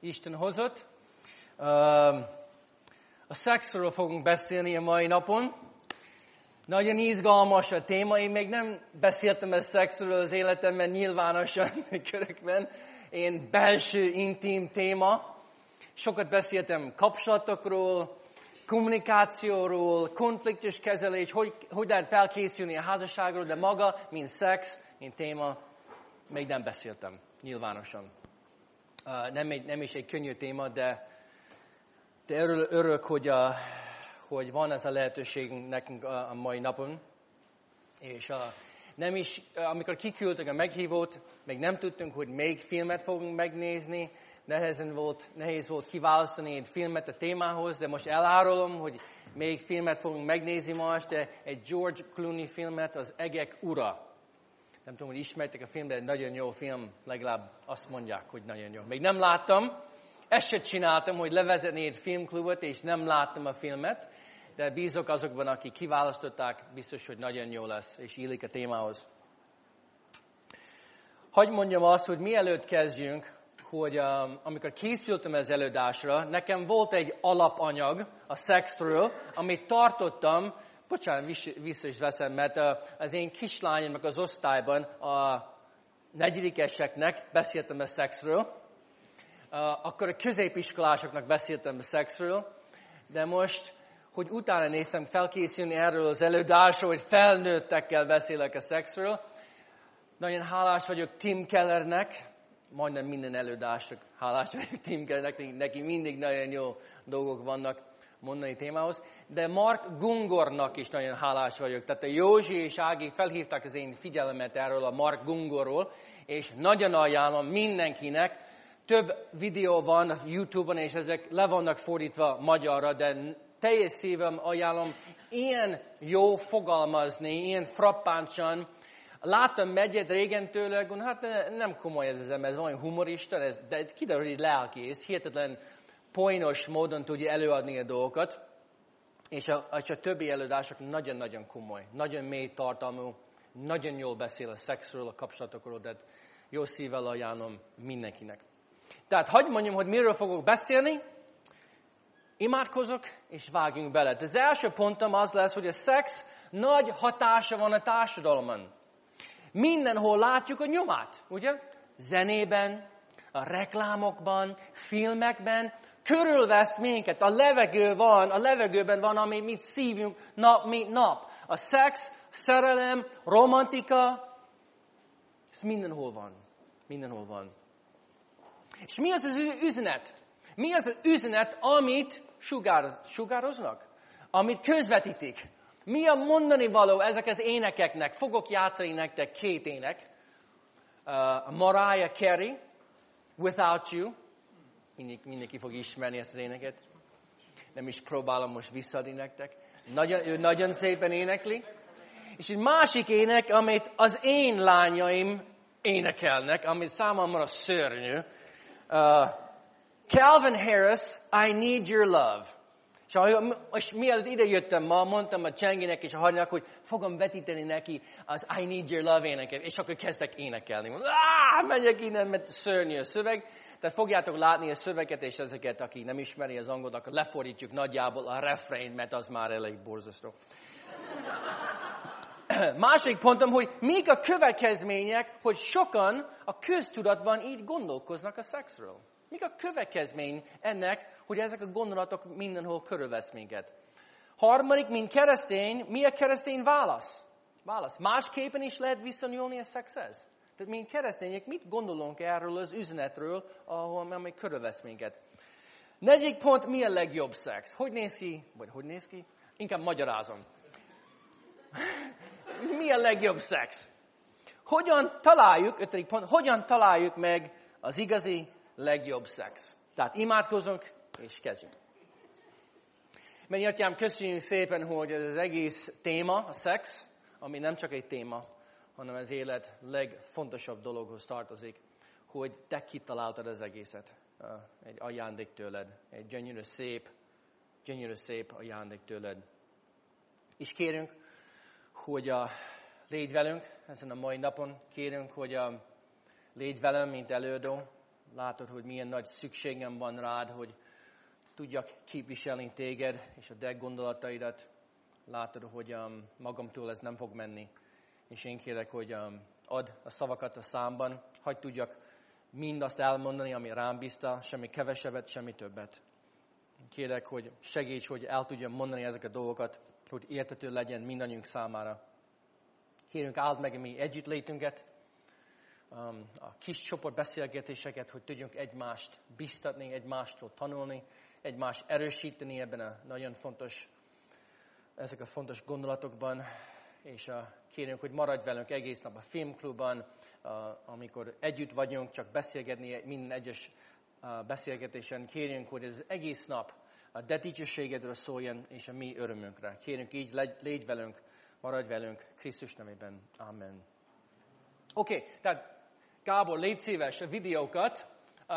Isten hozott. A szexről fogunk beszélni a mai napon. Nagyon izgalmas a téma. Én még nem beszéltem a szexről az életemben nyilvánosan körökben. Én belső, intim téma. Sokat beszéltem kapcsolatokról, kommunikációról, konfliktus kezelés, hogy, hogy lehet felkészülni a házasságról, de maga, mint szex, mint téma, még nem beszéltem nyilvánosan. Nem, egy, nem is egy könnyű téma, de, de örül, örülök, hogy, a, hogy van ez a lehetőség nekünk a, a mai napon. És a, nem is, amikor kiküldtük a meghívót, még nem tudtunk, hogy még filmet fogunk megnézni, nehezen volt, nehéz volt kiválasztani egy filmet a témához, de most elárulom, hogy még filmet fogunk megnézni most, de egy George Clooney filmet, az Egek Ura. Nem tudom, hogy ismertek a film, de egy nagyon jó film, legalább azt mondják, hogy nagyon jó. Még nem láttam, ezt se csináltam, hogy levezetni egy filmklubot, és nem láttam a filmet, de bízok azokban, akik kiválasztották, biztos, hogy nagyon jó lesz, és illik a témához. Hogy mondjam azt, hogy mielőtt kezdjünk, hogy um, amikor készültem az előadásra, nekem volt egy alapanyag a szexről, amit tartottam, bocsánat, vissza is veszem, mert az én kislányomnak az osztályban a negyedikeseknek beszéltem a szexről, akkor a középiskolásoknak beszéltem a szexről, de most, hogy utána néztem felkészülni erről az előadásról, hogy felnőttekkel beszélek a szexről, nagyon hálás vagyok Tim Kellernek, majdnem minden előadások hálás vagyok Timke, neki, neki mindig nagyon jó dolgok vannak mondani témához, de Mark Gungornak is nagyon hálás vagyok. Tehát a Józsi és Ági felhívták az én figyelmet erről a Mark Gungorról, és nagyon ajánlom mindenkinek, több videó van a YouTube-on, és ezek le vannak fordítva magyarra, de teljes szívem ajánlom ilyen jó fogalmazni, ilyen frappánsan, Láttam megyet régen tőle, gondolom, hát nem komoly ez az ember, ez valami humorista, ez, de kiderül, hogy lelkész, hihetetlen poénos módon tudja előadni a dolgokat, és a, és a többi előadások nagyon-nagyon komoly, nagyon mély tartalmú, nagyon jól beszél a szexről, a kapcsolatokról, de jó szívvel ajánlom mindenkinek. Tehát hagyd mondjam, hogy miről fogok beszélni, imádkozok, és vágjunk bele. De az első pontom az lesz, hogy a szex nagy hatása van a társadalomon. Mindenhol látjuk a nyomát, ugye? Zenében, a reklámokban, filmekben, körülvesz minket, a levegő van, a levegőben van, ami mit szívünk nap, mint nap. A szex, szerelem, romantika, ez mindenhol van. Mindenhol van. És mi az az üzenet? Mi az az üzenet, amit sugároz, sugároznak? Amit közvetítik? Mi a mondani való ezek az énekeknek? Fogok játszani nektek két ének. Uh, Mariah Carey, Without You. Mindenki, mindenki fog ismerni ezt az éneket. Nem is próbálom most visszadni nektek. Nagyon, ő nagyon szépen énekli. És egy másik ének, amit az én lányaim énekelnek, amit számomra szörnyű. Uh, Calvin Harris, I Need Your Love. És, és mielőtt ide jöttem ma, mondtam a Csenginek és a Hanynak, hogy fogom vetíteni neki az I Need Your Love éneket, és akkor kezdtek énekelni. Áh, megyek innen, mert szörnyű a szöveg. Tehát fogjátok látni a szöveget, és ezeket, aki nem ismeri az angolt, akkor lefordítjuk nagyjából a refrain, mert az már elég borzasztó. Másik pontom, hogy még a következmények, hogy sokan a köztudatban így gondolkoznak a szexről. Mik a következmény ennek, hogy ezek a gondolatok mindenhol körülvesz minket? Harmadik, mint keresztény, mi a keresztény válasz? Válasz. Másképpen is lehet viszonyulni a szexhez? Tehát mint keresztények mit gondolunk erről az üzenetről, ahol amely körülvesz minket? Negyedik pont, mi a legjobb szex? Hogy néz ki? Vagy hogy néz ki? Inkább magyarázom. mi a legjobb szex? Hogyan találjuk, ötödik pont, hogyan találjuk meg az igazi legjobb szex. Tehát imádkozunk, és kezdjünk. Mennyi atyám, köszönjük szépen, hogy ez az egész téma, a szex, ami nem csak egy téma, hanem az élet legfontosabb dologhoz tartozik, hogy te kitaláltad az egészet. Egy ajándék tőled, egy gyönyörű szép, gyönyörű szép ajándék tőled. És kérünk, hogy a, légy velünk ezen a mai napon, kérünk, hogy a, légy velem, mint előadó, látod, hogy milyen nagy szükségem van rád, hogy tudjak képviselni téged és a te gondolataidat. Látod, hogy um, magamtól ez nem fog menni. És én kérek, hogy um, ad a szavakat a számban, hagyd tudjak mindazt elmondani, ami rám bízta, semmi kevesebbet, semmi többet. Kérek, hogy segíts, hogy el tudjam mondani ezeket a dolgokat, hogy értető legyen mindannyiunk számára. Kérünk, áld meg mi együttlétünket, um, a kis csoport beszélgetéseket, hogy tudjunk egymást biztatni, egymástól tanulni, egymást erősíteni ebben a nagyon fontos, ezek a fontos gondolatokban, és uh, kérünk, hogy maradj velünk egész nap a filmklubban, uh, amikor együtt vagyunk, csak beszélgetni minden egyes uh, beszélgetésen. Kérünk, hogy ez egész nap a te dicsőségedről szóljon, és a mi örömünkre. Kérünk így, legy, légy velünk, maradj velünk, Krisztus nevében. Amen. Oké, okay, tehát Gábor, légy szíves a videókat.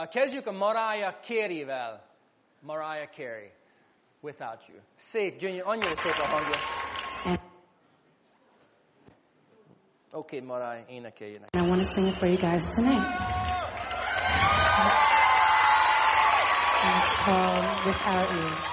Kezdjük a Mariah Carey-vel. Mariah Carey, Without You. Szép, gyönyörű, annyira szép a hangja. Okay, Mariah, énekeljének. And I want to sing it for you guys tonight. And it's called Without You.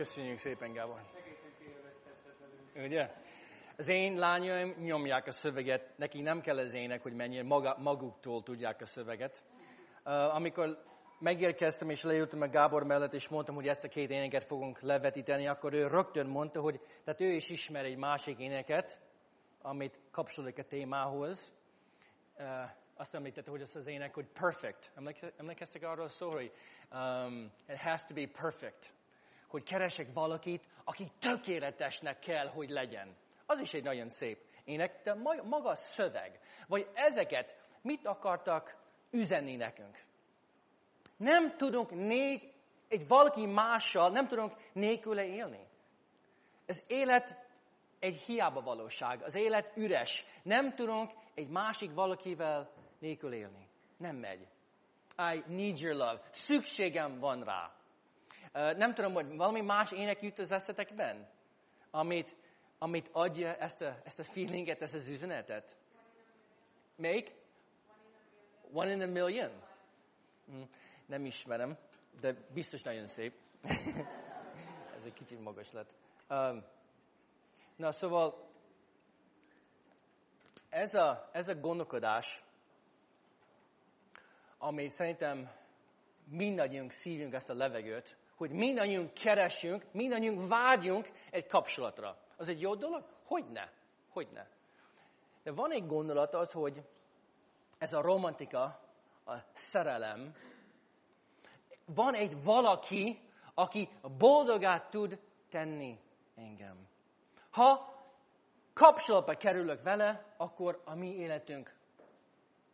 köszönjük szépen, Gábor. Ugye? Az én lányaim nyomják a szöveget, nekik nem kell az ének, hogy mennyire maguktól tudják a szöveget. Uh, amikor megérkeztem és leültem a Gábor mellett, és mondtam, hogy ezt a két éneket fogunk levetíteni, akkor ő rögtön mondta, hogy tehát ő is ismer egy másik éneket, amit kapcsolódik a témához. Uh, azt említette, hogy az az ének, hogy perfect. Emléke- Emlékeztek arról szó, hogy um, it has to be perfect. Hogy keresek valakit, aki tökéletesnek kell, hogy legyen. Az is egy nagyon szép ének, de ma- maga a szöveg, vagy ezeket mit akartak üzenni nekünk? Nem tudunk né- egy valaki mással, nem tudunk nélküle élni. Az élet egy hiába valóság, az élet üres. Nem tudunk egy másik valakivel nélkül élni. Nem megy. I need your love. Szükségem van rá. Nem tudom, hogy valami más ének jut az eszetekben, amit, amit adja ezt a, ezt a feelinget, ezt az üzenetet. Még? One in a million? Hm, Nem ismerem, de biztos nagyon szép. Ez egy kicsit magas lett. Um, na, szóval ez a, ez a gondolkodás, ami szerintem mindannyiunk szívünk ezt a levegőt, hogy mindannyiunk keresünk, mindannyiunk vágyunk egy kapcsolatra. Az egy jó dolog? Hogyne? Hogyne? De van egy gondolat az, hogy ez a romantika, a szerelem, van egy valaki, aki boldogát tud tenni engem. Ha kapcsolatba kerülök vele, akkor a mi életünk,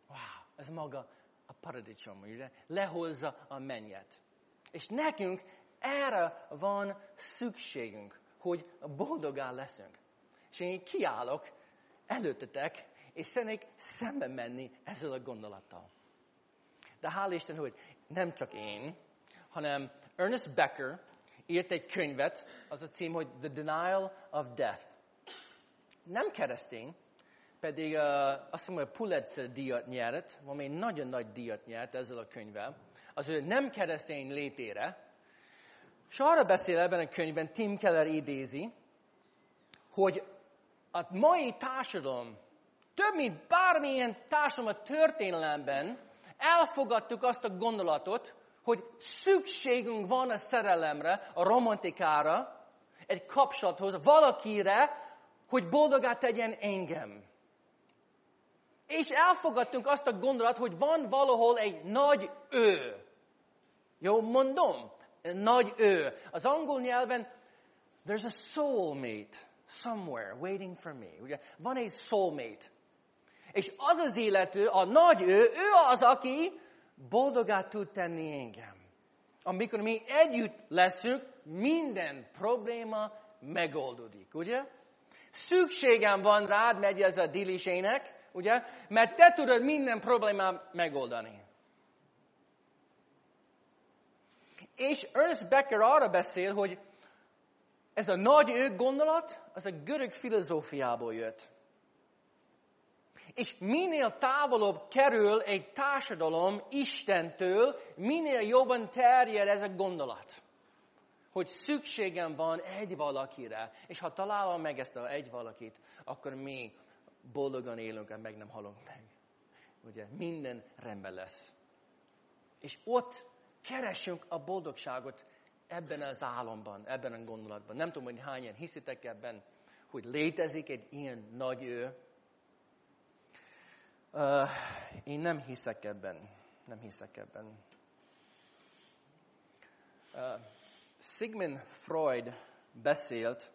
wow, ez maga a paradicsom, ugye? Lehozza a mennyet. És nekünk erre van szükségünk, hogy boldogán leszünk. És én kiállok előttetek, és szeretnék szembe menni ezzel a gondolattal. De hál' Isten, hogy nem csak én, hanem Ernest Becker írt egy könyvet, az a cím, hogy The Denial of Death. Nem keresztény, pedig uh, azt mondom, hogy Pulitzer díjat nyert, valami nagyon nagy díjat nyert ezzel a könyvvel, az ő nem keresztény létére, és arra beszél ebben a könyvben, Tim Keller idézi, hogy a mai társadalom, több mint bármilyen társadalom a történelemben elfogadtuk azt a gondolatot, hogy szükségünk van a szerelemre, a romantikára, egy kapcsolathoz, valakire, hogy boldogá tegyen engem. És elfogadtunk azt a gondolat, hogy van valahol egy nagy ő. Jó, mondom, nagy ő. Az angol nyelven, there's a soulmate somewhere waiting for me. Ugye, van egy soulmate. És az az illető, a nagy ő, ő az, aki boldogát tud tenni engem. Amikor mi együtt leszünk, minden probléma megoldódik, ugye? Szükségem van rád, megy ez a dilisének, ugye? Mert te tudod minden problémát megoldani. És Ernest Becker arra beszél, hogy ez a nagy ő gondolat, az a görög filozófiából jött. És minél távolabb kerül egy társadalom Istentől, minél jobban terjed ez a gondolat. Hogy szükségem van egy valakire, és ha találom meg ezt a egy valakit, akkor mi boldogan élünk, meg nem halunk meg. Ugye, minden rendben lesz. És ott keresünk a boldogságot ebben az álomban, ebben a gondolatban. Nem tudom, hogy hányan hiszitek ebben, hogy létezik egy ilyen nagy ő, Uh, én nem hiszek ebben. Nem hiszek ebben. Uh, Sigmund Freud beszélt,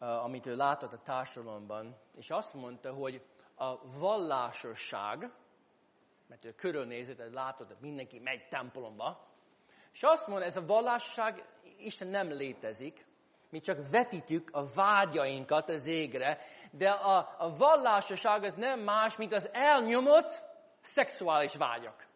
uh, amit ő látott a társadalomban, és azt mondta, hogy a vallásosság, mert ő körülnézett, látod, hogy mindenki megy templomba, és azt mondja, ez a vallásosság Isten nem létezik, mi csak vetítjük a vágyainkat az égre, de a, a vallásoság az nem más, mint az elnyomott szexuális vágyak.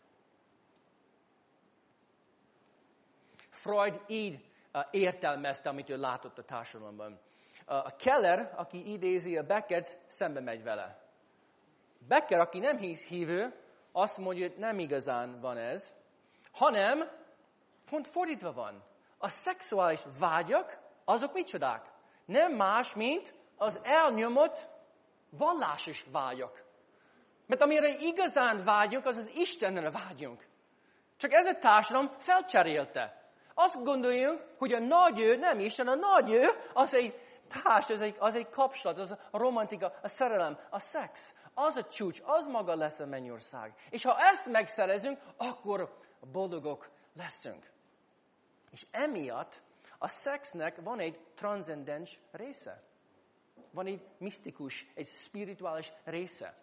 Freud így értelmezte, amit ő látott a társadalomban. A Keller, aki idézi a Becket, szembe megy vele. Becker, aki nem hisz hívő, azt mondja, hogy nem igazán van ez, hanem pont fordítva van. A szexuális vágyak azok micsodák? Nem más, mint az elnyomott vallásos vágyak. Mert amire igazán vágyunk, az az Istenre vágyunk. Csak ez a társadalom felcserélte. Azt gondoljuk, hogy a nagy ő nem Isten, a nagy ő az egy társ, az egy, az egy kapcsolat, az a romantika, a szerelem, a szex. Az a csúcs, az maga lesz a mennyország. És ha ezt megszerezünk, akkor boldogok leszünk. És emiatt a szexnek van egy transzcendens része. Van egy misztikus, egy spirituális része.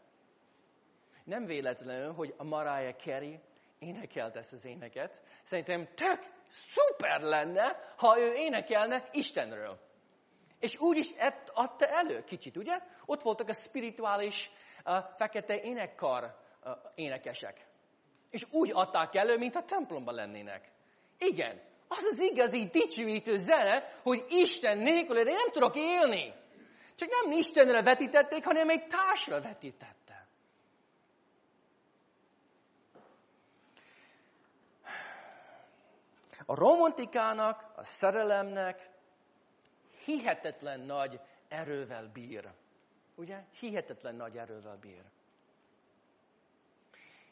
Nem véletlenül, hogy a Mariah Carey énekelt ezt az éneket. Szerintem tök szuper lenne, ha ő énekelne Istenről. És úgy is adta elő kicsit, ugye? Ott voltak a spirituális, fekete énekkar énekesek. És úgy adták elő, mint a templomban lennének. Igen, az az igazi dicsőítő zene, hogy Isten nélkül én nem tudok élni. Csak nem Istenre vetítették, hanem egy társra vetítette. A romantikának, a szerelemnek hihetetlen nagy erővel bír. Ugye? Hihetetlen nagy erővel bír.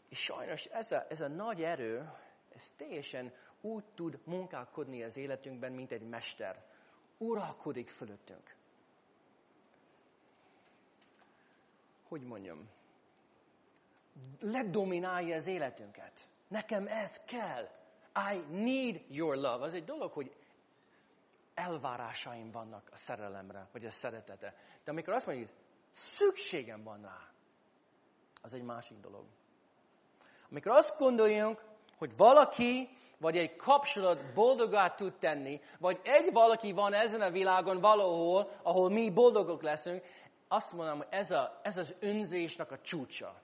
És sajnos ez a, ez a nagy erő, ez teljesen úgy tud munkálkodni az életünkben, mint egy mester. Uralkodik fölöttünk. Hogy mondjam? Ledominálja az életünket. Nekem ez kell. I need your love. Az egy dolog, hogy elvárásaim vannak a szerelemre, vagy a szeretete. De amikor azt mondjuk, szükségem van rá, az egy másik dolog. Amikor azt gondoljunk, hogy valaki, vagy egy kapcsolat boldogát tud tenni, vagy egy valaki van ezen a világon valahol, ahol mi boldogok leszünk, azt mondom, hogy ez, a, ez az önzésnek a csúcsa.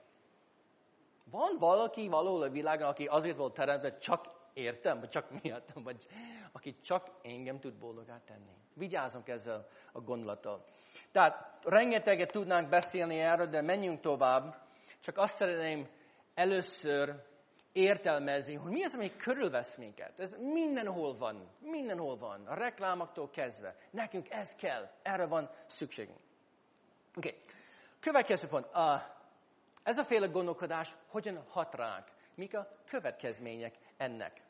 Van valaki valahol a világon, aki azért volt teremtve, csak értem, vagy csak miattam, vagy aki csak engem tud boldogát tenni. Vigyázzunk ezzel a gondolattal. Tehát rengeteget tudnánk beszélni erről, de menjünk tovább. Csak azt szeretném először értelmezni, hogy mi az, ami körülvesz minket. Ez mindenhol van. Mindenhol van. A reklámoktól kezdve. Nekünk ez kell. Erre van szükségünk. Oké. Okay. Következő pont. A, ez a féle gondolkodás hogyan hat ránk? Mik a következmények ennek?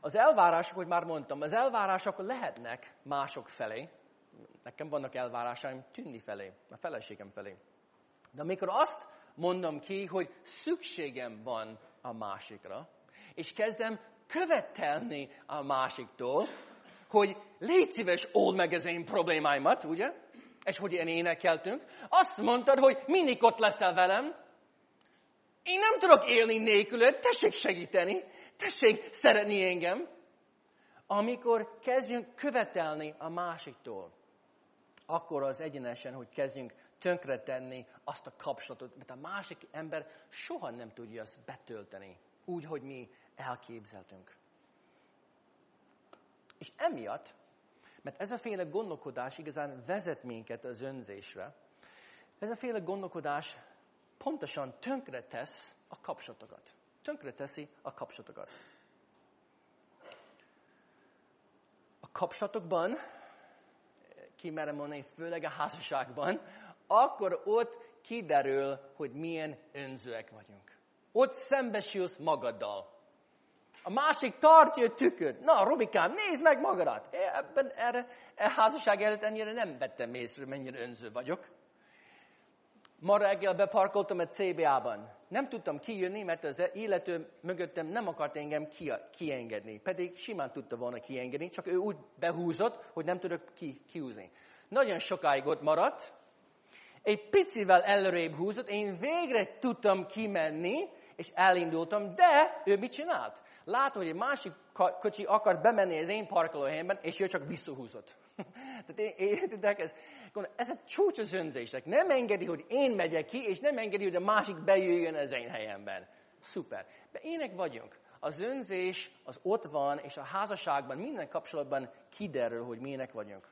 Az elvárások, hogy már mondtam, az elvárások lehetnek mások felé. Nekem vannak elvárásaim tűnni felé, a feleségem felé. De amikor azt mondom ki, hogy szükségem van a másikra, és kezdem követelni a másiktól, hogy légy szíves, old meg az én problémáimat, ugye? És hogy ilyen énekeltünk. Azt mondtad, hogy mindig ott leszel velem. Én nem tudok élni nélküled, tessék segíteni, tessék szeretni engem. Amikor kezdjünk követelni a másiktól, akkor az egyenesen, hogy kezdjünk tönkretenni azt a kapcsolatot, mert a másik ember soha nem tudja azt betölteni, úgy, hogy mi elképzeltünk. És emiatt, mert ez a féle gondolkodás igazán vezet minket az önzésre, ez a féle gondolkodás pontosan tönkre tesz a kapcsolatokat. Tönkre teszi a kapcsolatokat. A kapcsolatokban, kimerem mondani, főleg a házasságban, akkor ott kiderül, hogy milyen önzőek vagyunk. Ott szembesülsz magaddal. A másik tartja a tüköt. Na, Robikám, nézd meg magadat! Ebben, erre, e házasság előtt ennyire nem vettem észre, mennyire önző vagyok. Ma reggel beparkoltam a CBA-ban. Nem tudtam kijönni, mert az illető mögöttem nem akart engem ki, kiengedni. Pedig simán tudta volna kiengedni, csak ő úgy behúzott, hogy nem tudok ki, kihúzni. Nagyon sokáig ott maradt, egy picivel előrébb húzott, én végre tudtam kimenni, és elindultam, de ő mit csinált? Látom, hogy egy másik kocsi akar bemenni az én parkolóhelyemben, és ő csak visszahúzott. Tehát értitek, ez, ez a csúcs az önzésnek. Nem engedi, hogy én megyek ki, és nem engedi, hogy a másik bejöjjön az én helyemben. Szuper. De ének vagyunk. Az önzés az ott van, és a házasságban, minden kapcsolatban kiderül, hogy milyenek vagyunk.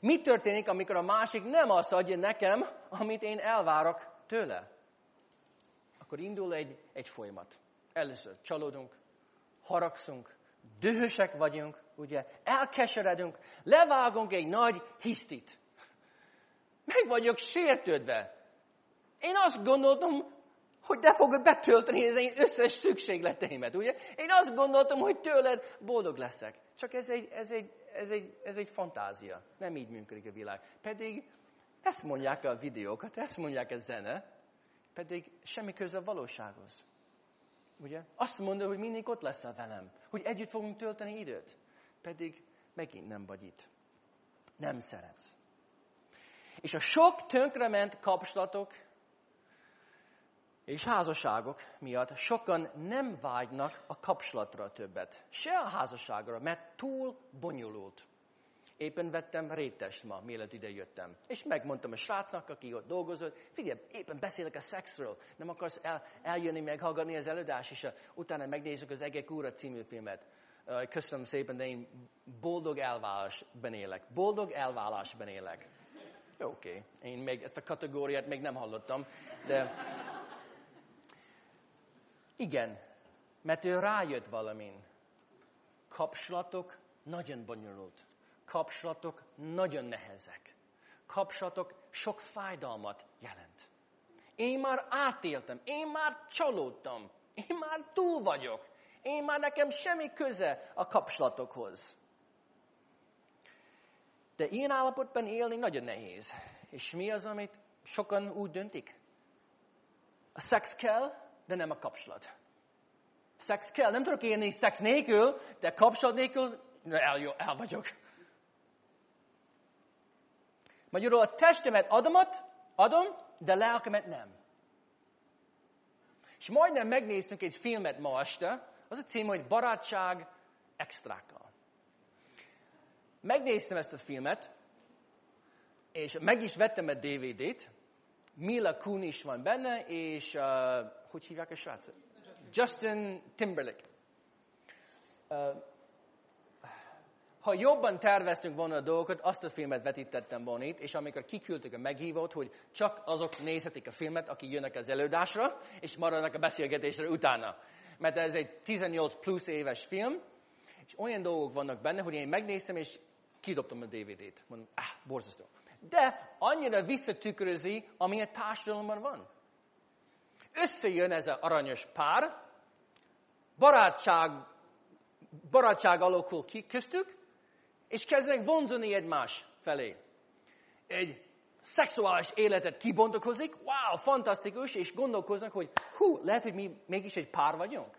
Mi történik, amikor a másik nem azt adja nekem, amit én elvárok tőle? Akkor indul egy, egy folyamat. Először csalódunk, haragszunk, dühösek vagyunk, ugye, elkeseredünk, levágunk egy nagy hisztit. Meg vagyok sértődve. Én azt gondoltam, hogy te fogod betölteni az én összes szükségleteimet, ugye? Én azt gondoltam, hogy tőled boldog leszek. Csak ez egy, ez egy, ez egy, ez egy fantázia. Nem így működik a világ. Pedig ezt mondják a videókat, ezt mondják a zene, pedig semmi köze a valósághoz. Ugye? Azt mondja, hogy mindig ott leszel velem, hogy együtt fogunk tölteni időt. Pedig megint nem vagy itt. Nem szeretsz. És a sok tönkrement kapcsolatok és házasságok miatt sokan nem vágynak a kapcsolatra többet. Se a házasságra, mert túl bonyolult. Éppen vettem rétest ma, mielőtt ide jöttem. És megmondtam a srácnak, aki ott dolgozott, figyelj, éppen beszélek a szexről, nem akarsz el, eljönni, meghallgatni az előadás, és utána megnézzük az Egek Úra című filmet. Köszönöm szépen, de én boldog elválásban élek. Boldog elválásban élek. Oké, okay. én még ezt a kategóriát még nem hallottam, de igen, mert ő rájött valamin. Kapcsolatok nagyon bonyolult. Kapcsolatok nagyon nehezek. Kapcsolatok sok fájdalmat jelent. Én már átéltem, én már csalódtam, én már túl vagyok, én már nekem semmi köze a kapcsolatokhoz. De ilyen állapotban élni nagyon nehéz. És mi az, amit sokan úgy döntik? A szex kell, de nem a kapcsolat. Szex kell. Nem tudok élni szex nélkül, de kapcsolat nélkül el, el vagyok. Magyarul a testemet adomat, adom, de lelkemet nem. És majdnem megnéztünk egy filmet ma este, az a cím, hogy Barátság extrákkal. Megnéztem ezt a filmet, és meg is vettem a DVD-t, Mila Kunis van benne, és uh, hogy hívják a srácot? Justin Timberlake. Uh, ha jobban terveztünk volna a dolgokat, azt a filmet vetítettem volna itt, és amikor kiküldtük a meghívót, hogy csak azok nézhetik a filmet, akik jönnek az előadásra, és maradnak a beszélgetésre utána. Mert ez egy 18 plusz éves film, és olyan dolgok vannak benne, hogy én megnéztem, és kidobtam a DVD-t. Mondom, ah, borzasztó. De annyira visszatükrözi, ami a társadalomban van. Összejön ez az aranyos pár, barátság, barátság alakul ki köztük, és kezdenek vonzani egymás felé. Egy szexuális életet kibontakozik, wow, fantasztikus, és gondolkoznak, hogy hú, lehet, hogy mi mégis egy pár vagyunk.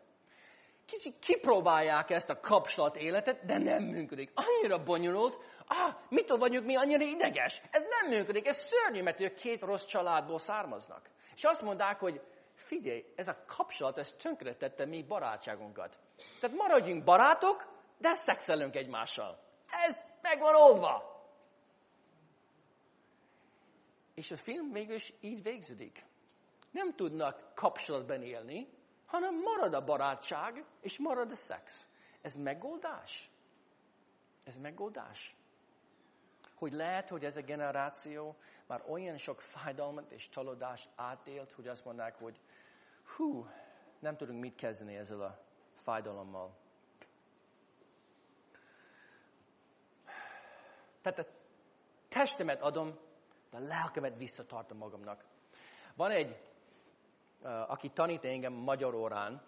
Kicsit kipróbálják ezt a kapcsolat életet, de nem működik. Annyira bonyolult, ah, mitől vagyunk mi annyira ideges? Ez nem működik, ez szörnyű, mert ők két rossz családból származnak. És azt mondták, hogy figyelj, ez a kapcsolat, ez tönkretette mi barátságunkat. Tehát maradjunk barátok, de szexelünk egymással. Ez meg van oldva. És a film végül is így végződik. Nem tudnak kapcsolatban élni, hanem marad a barátság, és marad a szex. Ez megoldás? Ez megoldás? Hogy lehet, hogy ez a generáció már olyan sok fájdalmat és csalódást átélt, hogy azt mondják, hogy hú, nem tudunk mit kezdeni ezzel a fájdalommal. Tehát a testemet adom, de a lelkemet visszatartom magamnak. Van egy, aki tanít engem magyar órán,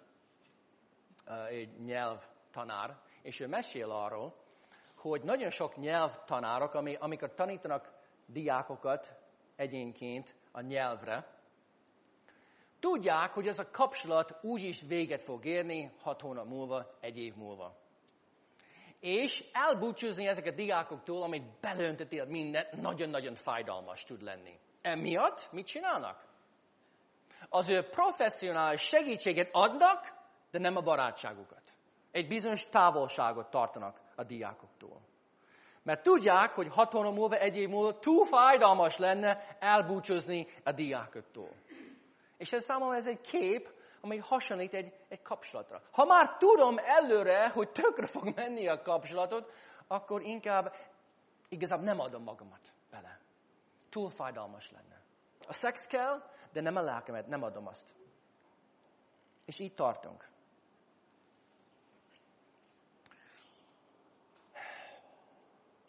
egy nyelvtanár, és ő mesél arról, hogy nagyon sok nyelvtanárok, ami, amikor tanítanak diákokat egyénként a nyelvre, tudják, hogy ez a kapcsolat úgyis véget fog érni hat hónap múlva, egy év múlva és elbúcsúzni ezeket a diákoktól, amit belöntetél mindent, nagyon-nagyon fájdalmas tud lenni. Emiatt mit csinálnak? Az ő professzionális segítséget adnak, de nem a barátságukat. Egy bizonyos távolságot tartanak a diákoktól. Mert tudják, hogy hat hónap múlva, egy év múlva túl fájdalmas lenne elbúcsúzni a diákoktól. És ez számomra ez egy kép, amely hasonlít egy, egy kapcsolatra. Ha már tudom előre, hogy tökre fog menni a kapcsolatot, akkor inkább igazából nem adom magamat bele. Túl fájdalmas lenne. A szex kell, de nem a lelkemet, nem adom azt. És így tartunk.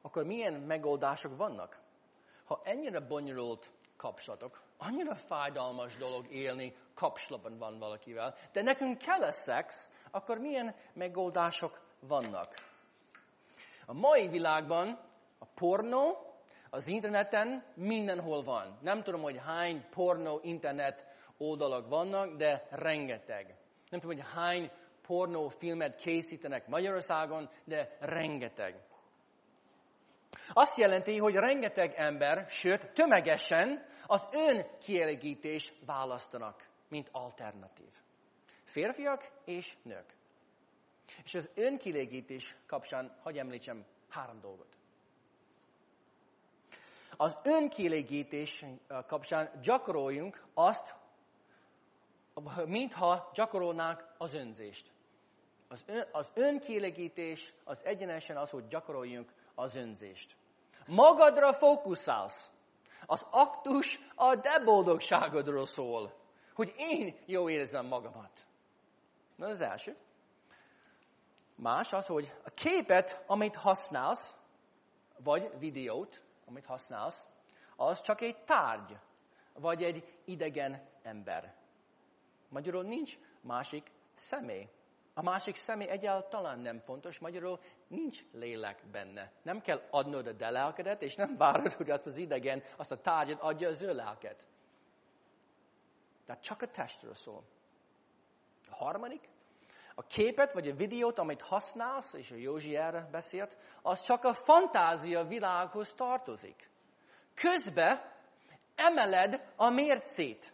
Akkor milyen megoldások vannak? Ha ennyire bonyolult kapcsolatok, annyira fájdalmas dolog élni, kapcsolatban van valakivel, de nekünk kell a szex, akkor milyen megoldások vannak? A mai világban a pornó az interneten mindenhol van. Nem tudom, hogy hány pornó internet oldalak vannak, de rengeteg. Nem tudom, hogy hány pornó filmet készítenek Magyarországon, de rengeteg. Azt jelenti, hogy rengeteg ember, sőt tömegesen az ön kielégítés választanak, mint alternatív. Férfiak és nők. És az önkielégítés kapcsán, hagyj említsem három dolgot. Az önkielégítés kapcsán gyakoroljunk azt, mintha gyakorolnánk az önzést. Az, ön, az önkielégítés az egyenesen az, hogy gyakoroljunk az önzést. Magadra fókuszálsz. Az aktus a de boldogságodról szól, hogy én jó érzem magamat. Na az első. Más az, hogy a képet, amit használsz, vagy videót, amit használsz, az csak egy tárgy, vagy egy idegen ember. Magyarul nincs másik személy. A másik személy egyáltalán nem fontos, magyarul nincs lélek benne. Nem kell adnod a de lelkedet, és nem várod, hogy azt az idegen, azt a tárgyat adja az ő lelket. Tehát csak a testről szól. A harmadik, a képet vagy a videót, amit használsz, és a Józsi erre beszélt, az csak a fantázia világhoz tartozik. Közben emeled a mércét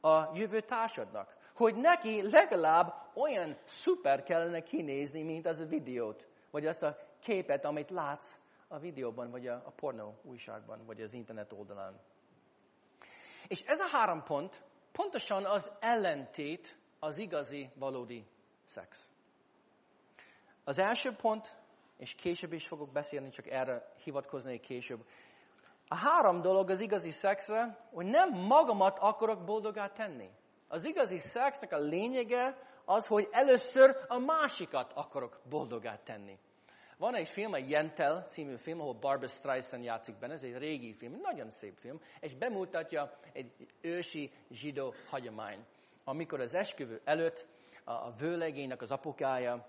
a jövő társadnak, hogy neki legalább olyan szuper kellene kinézni, mint az a videót, vagy azt a képet, amit látsz a videóban, vagy a, a pornó újságban, vagy az internet oldalán. És ez a három pont pontosan az ellentét az igazi, valódi szex. Az első pont, és később is fogok beszélni, csak erre hivatkozni később. A három dolog az igazi szexre, hogy nem magamat akarok boldogá tenni. Az igazi szexnek a lényege az, hogy először a másikat akarok boldogá tenni. Van egy film, egy Jentel című film, ahol Barbara Streisand játszik benne, ez egy régi film, nagyon szép film, és bemutatja egy ősi zsidó hagyomány. Amikor az esküvő előtt a vőlegénynek az apukája,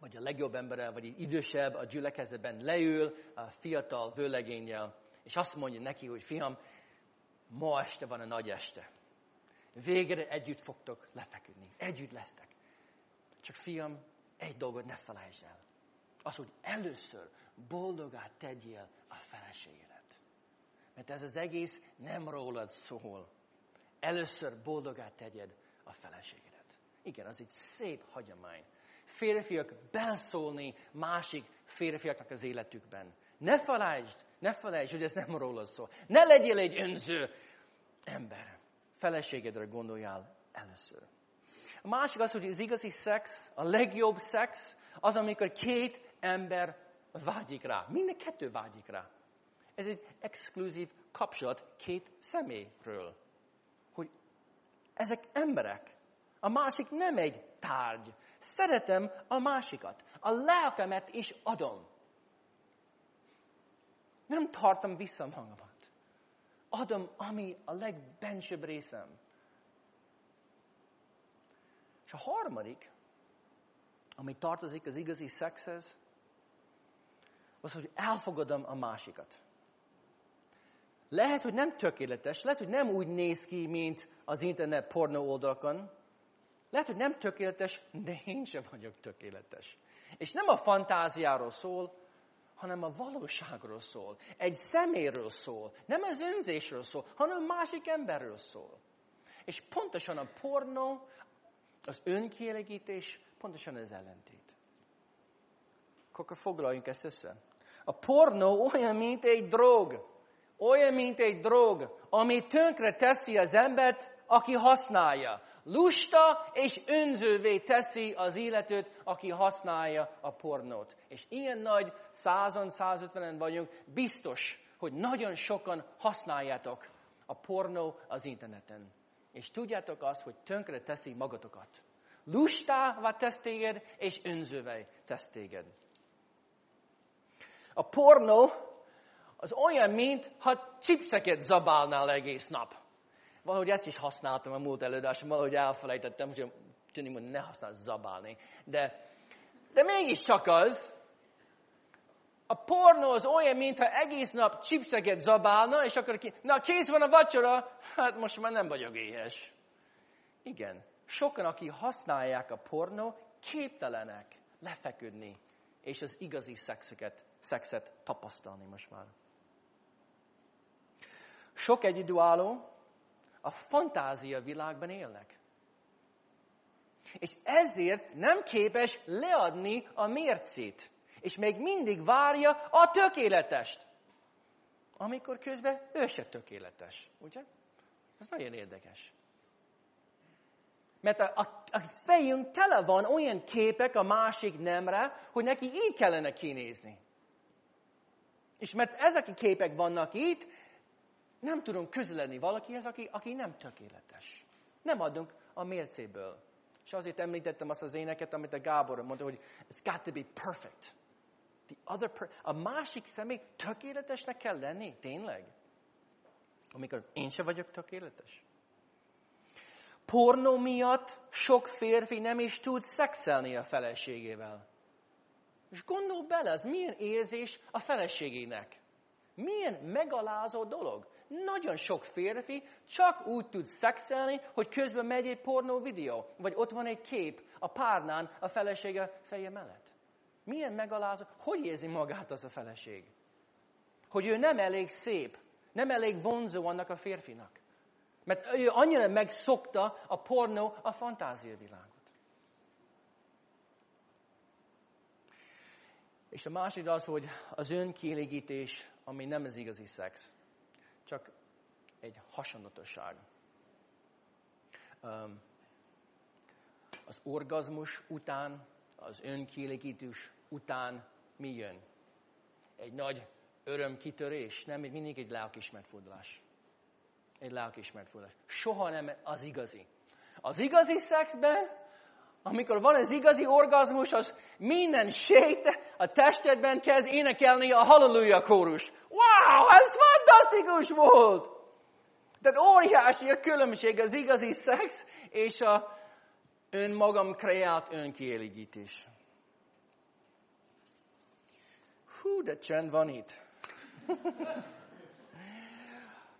vagy a legjobb embere, vagy egy idősebb a gyülekezetben leül a fiatal vőlegényel, és azt mondja neki, hogy fiam, ma este van a nagy este. Végre együtt fogtok lefeküdni. Együtt lesztek. Csak fiam, egy dolgot ne felejtsd el. Az, hogy először boldogát tegyél a feleségedet. Mert ez az egész nem rólad szól. Először boldogát tegyed a feleségedet. Igen, az egy szép hagyomány. Férfiak belszólni másik férfiaknak az életükben. Ne felejtsd, ne felejtsd, hogy ez nem rólad szól. Ne legyél egy önző ember. Feleségedre gondoljál először. A másik az, hogy az igazi szex, a legjobb szex, az, amikor két ember vágyik rá. Minden kettő vágyik rá. Ez egy exkluzív kapcsolat két személyről. Hogy ezek emberek. A másik nem egy tárgy. Szeretem a másikat. A lelkemet is adom. Nem tartom vissza magamat. Adom, ami a legbensőbb részem. És a harmadik, ami tartozik az igazi szexhez, az, hogy elfogadom a másikat. Lehet, hogy nem tökéletes, lehet, hogy nem úgy néz ki, mint az internet pornó oldalakon. Lehet, hogy nem tökéletes, de én sem vagyok tökéletes. És nem a fantáziáról szól, hanem a valóságról szól. Egy szeméről szól. Nem az önzésről szól, hanem másik emberről szól. És pontosan a pornó, az önkielégítés, pontosan az ellentét. Akkor foglaljunk ezt össze. A pornó olyan, mint egy drog. Olyan, mint egy drog, ami tönkre teszi az embert, aki használja. Lusta és önzővé teszi az életőt, aki használja a pornót. És ilyen nagy, százan, százötvenen vagyunk, biztos, hogy nagyon sokan használjátok a pornó az interneten. És tudjátok azt, hogy tönkre teszi magatokat. Lustává tesz téged, és önzővé tesz téged. A pornó az olyan, mint ha chipseket zabálnál egész nap. Valahogy ezt is használtam a múlt előadáson, valahogy elfelejtettem, hogy tűnik, hogy ne használ zabálni. De, de mégiscsak az, a pornó az olyan, mintha egész nap chipseket zabálna, és akkor ki, na kész van a vacsora, hát most már nem vagyok éhes. Igen, sokan, akik használják a pornó, képtelenek lefeküdni, és az igazi szexeket, szexet tapasztalni most már. Sok egyidőálló a fantázia világban élnek. És ezért nem képes leadni a mércét. És még mindig várja a tökéletest. Amikor közben ő se tökéletes. Ugye? Ez nagyon érdekes. Mert a, a, a fejünk tele van olyan képek a másik nemre, hogy neki így kellene kinézni. És mert ezek a képek vannak itt, nem tudunk közeledni valakihez, aki, aki nem tökéletes. Nem adunk a mércéből. És azért említettem azt az éneket, amit a Gábor mondta, hogy it's got to be perfect. The other per- a másik személy tökéletesnek kell lenni? Tényleg? Amikor én se vagyok tökéletes? Pornó miatt sok férfi nem is tud szexelni a feleségével. És gondol bele, ez milyen érzés a feleségének. Milyen megalázó dolog. Nagyon sok férfi csak úgy tud szexelni, hogy közben megy egy pornó videó, vagy ott van egy kép a párnán a felesége feje mellett. Milyen megalázó, hogy érzi magát az a feleség? Hogy ő nem elég szép, nem elég vonzó annak a férfinak. Mert ő annyira megszokta a pornó, a fantáziavilágot. És a másik az, hogy az önkielégítés, ami nem az igazi szex, csak egy hasonlatosság. Az orgazmus után, az önkielégítés után mi jön? Egy nagy örömkitörés, nem, mindig egy lelkismert fordulás. Egy lelkismert fordulás. Soha nem az igazi. Az igazi szexben, amikor van az igazi orgazmus, az minden sejt a testedben kezd énekelni a halleluja kórus. Wow, ez fantasztikus volt! Tehát óriási a különbség az igazi szex és a önmagam kreált önkielégítés. Hú, de csend van itt.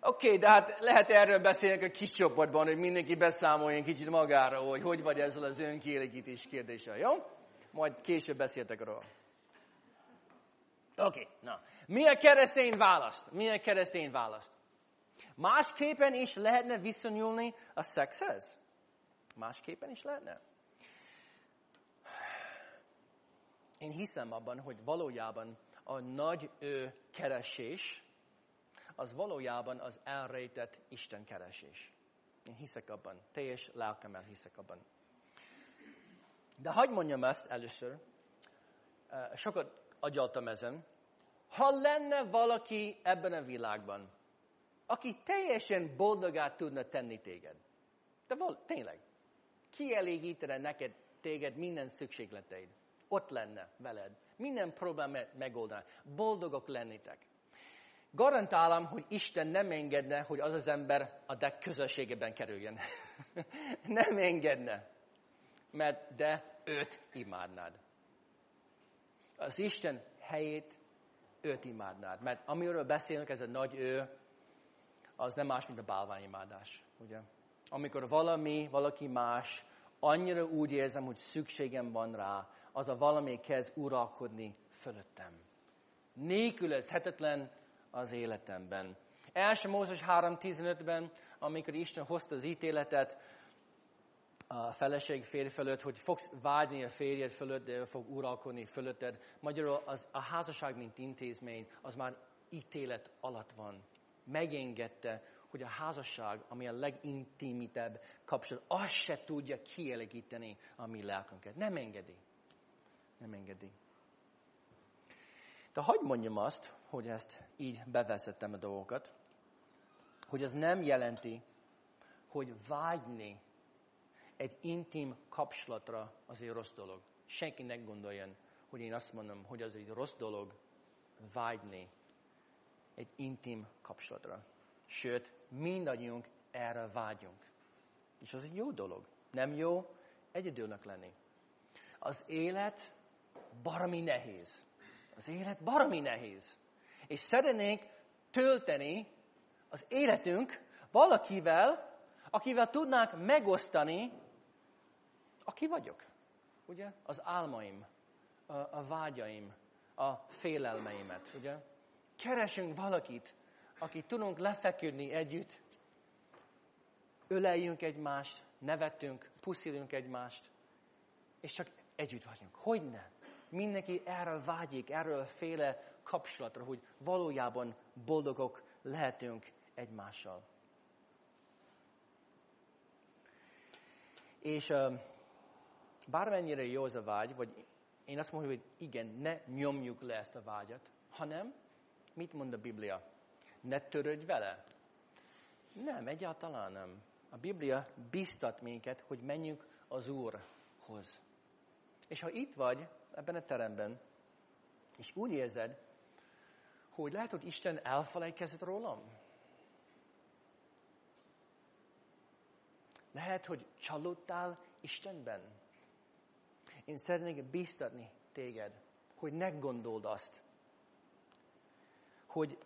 Oké, okay, de hát lehet erről beszélni a kis csoportban, hogy mindenki beszámoljon kicsit magára, hogy hogy vagy ezzel az önkielégítés kérdéssel, jó? Majd később beszéltek róla. Oké, okay, na. Mi a keresztény választ? Mi a keresztény választ? Másképpen is lehetne viszonyulni a szexhez? Másképpen is lehetne? Én hiszem abban, hogy valójában a nagy ő keresés, az valójában az elrejtett Isten keresés. Én hiszek abban, teljes lelkemmel hiszek abban. De hagyd mondjam ezt először, sokat agyaltam ezen, ha lenne valaki ebben a világban, aki teljesen boldogát tudna tenni téged, de val- tényleg, kielégítene neked téged minden szükségleteid, ott lenne veled, minden problémát megoldaná, boldogok lennétek. Garantálom, hogy Isten nem engedne, hogy az az ember a de közösségében kerüljön. nem engedne. Mert de őt imádnád. Az Isten helyét őt imádnád. Mert amiről beszélünk, ez a nagy ő, az nem más, mint a bálványimádás. Ugye? Amikor valami, valaki más, annyira úgy érzem, hogy szükségem van rá, az a valami kezd uralkodni fölöttem. Nélkülözhetetlen az életemben. Első Mózes 3.15-ben, amikor Isten hozta az ítéletet a feleség férj fölött, hogy fogsz vágyni a férjed fölött, de ő fog uralkodni fölötted. Magyarul az, a házasság, mint intézmény, az már ítélet alatt van. Megengedte, hogy a házasság, ami a legintimitebb kapcsolat, azt se tudja kielégíteni a mi lelkünket. Nem engedi. Nem engedi. De hagyd mondjam azt, hogy ezt így bevezettem a dolgokat, hogy ez nem jelenti, hogy vágyni egy intim kapcsolatra azért rossz dolog. Senki ne gondoljon, hogy én azt mondom, hogy az egy rossz dolog vágyni egy intim kapcsolatra. Sőt, mindannyiunk erre vágyunk. És az egy jó dolog. Nem jó egyedülnek lenni. Az élet baromi nehéz. Az élet baromi nehéz. És szeretnénk tölteni az életünk valakivel, akivel tudnánk megosztani, aki vagyok. Ugye? Az álmaim, a, a vágyaim, a félelmeimet. Ugye? Keresünk valakit, aki tudunk lefeküdni együtt, öleljünk egymást, nevetünk, puszilunk egymást, és csak együtt vagyunk. Hogy ne? Mindenki erről vágyik, erről féle kapcsolatra, hogy valójában boldogok lehetünk egymással. És bármennyire jó az a vágy, vagy én azt mondom, hogy igen, ne nyomjuk le ezt a vágyat, hanem mit mond a Biblia? Ne törődj vele. Nem, egyáltalán nem. A Biblia biztat minket, hogy menjünk az Úrhoz. És ha itt vagy, ebben a teremben, És úgy érzed, hogy lehet, hogy Isten elfelejtkezett rólam. Lehet, hogy csalódtál Istenben. Én szeretnék biztatni téged, hogy ne gondold azt, hogy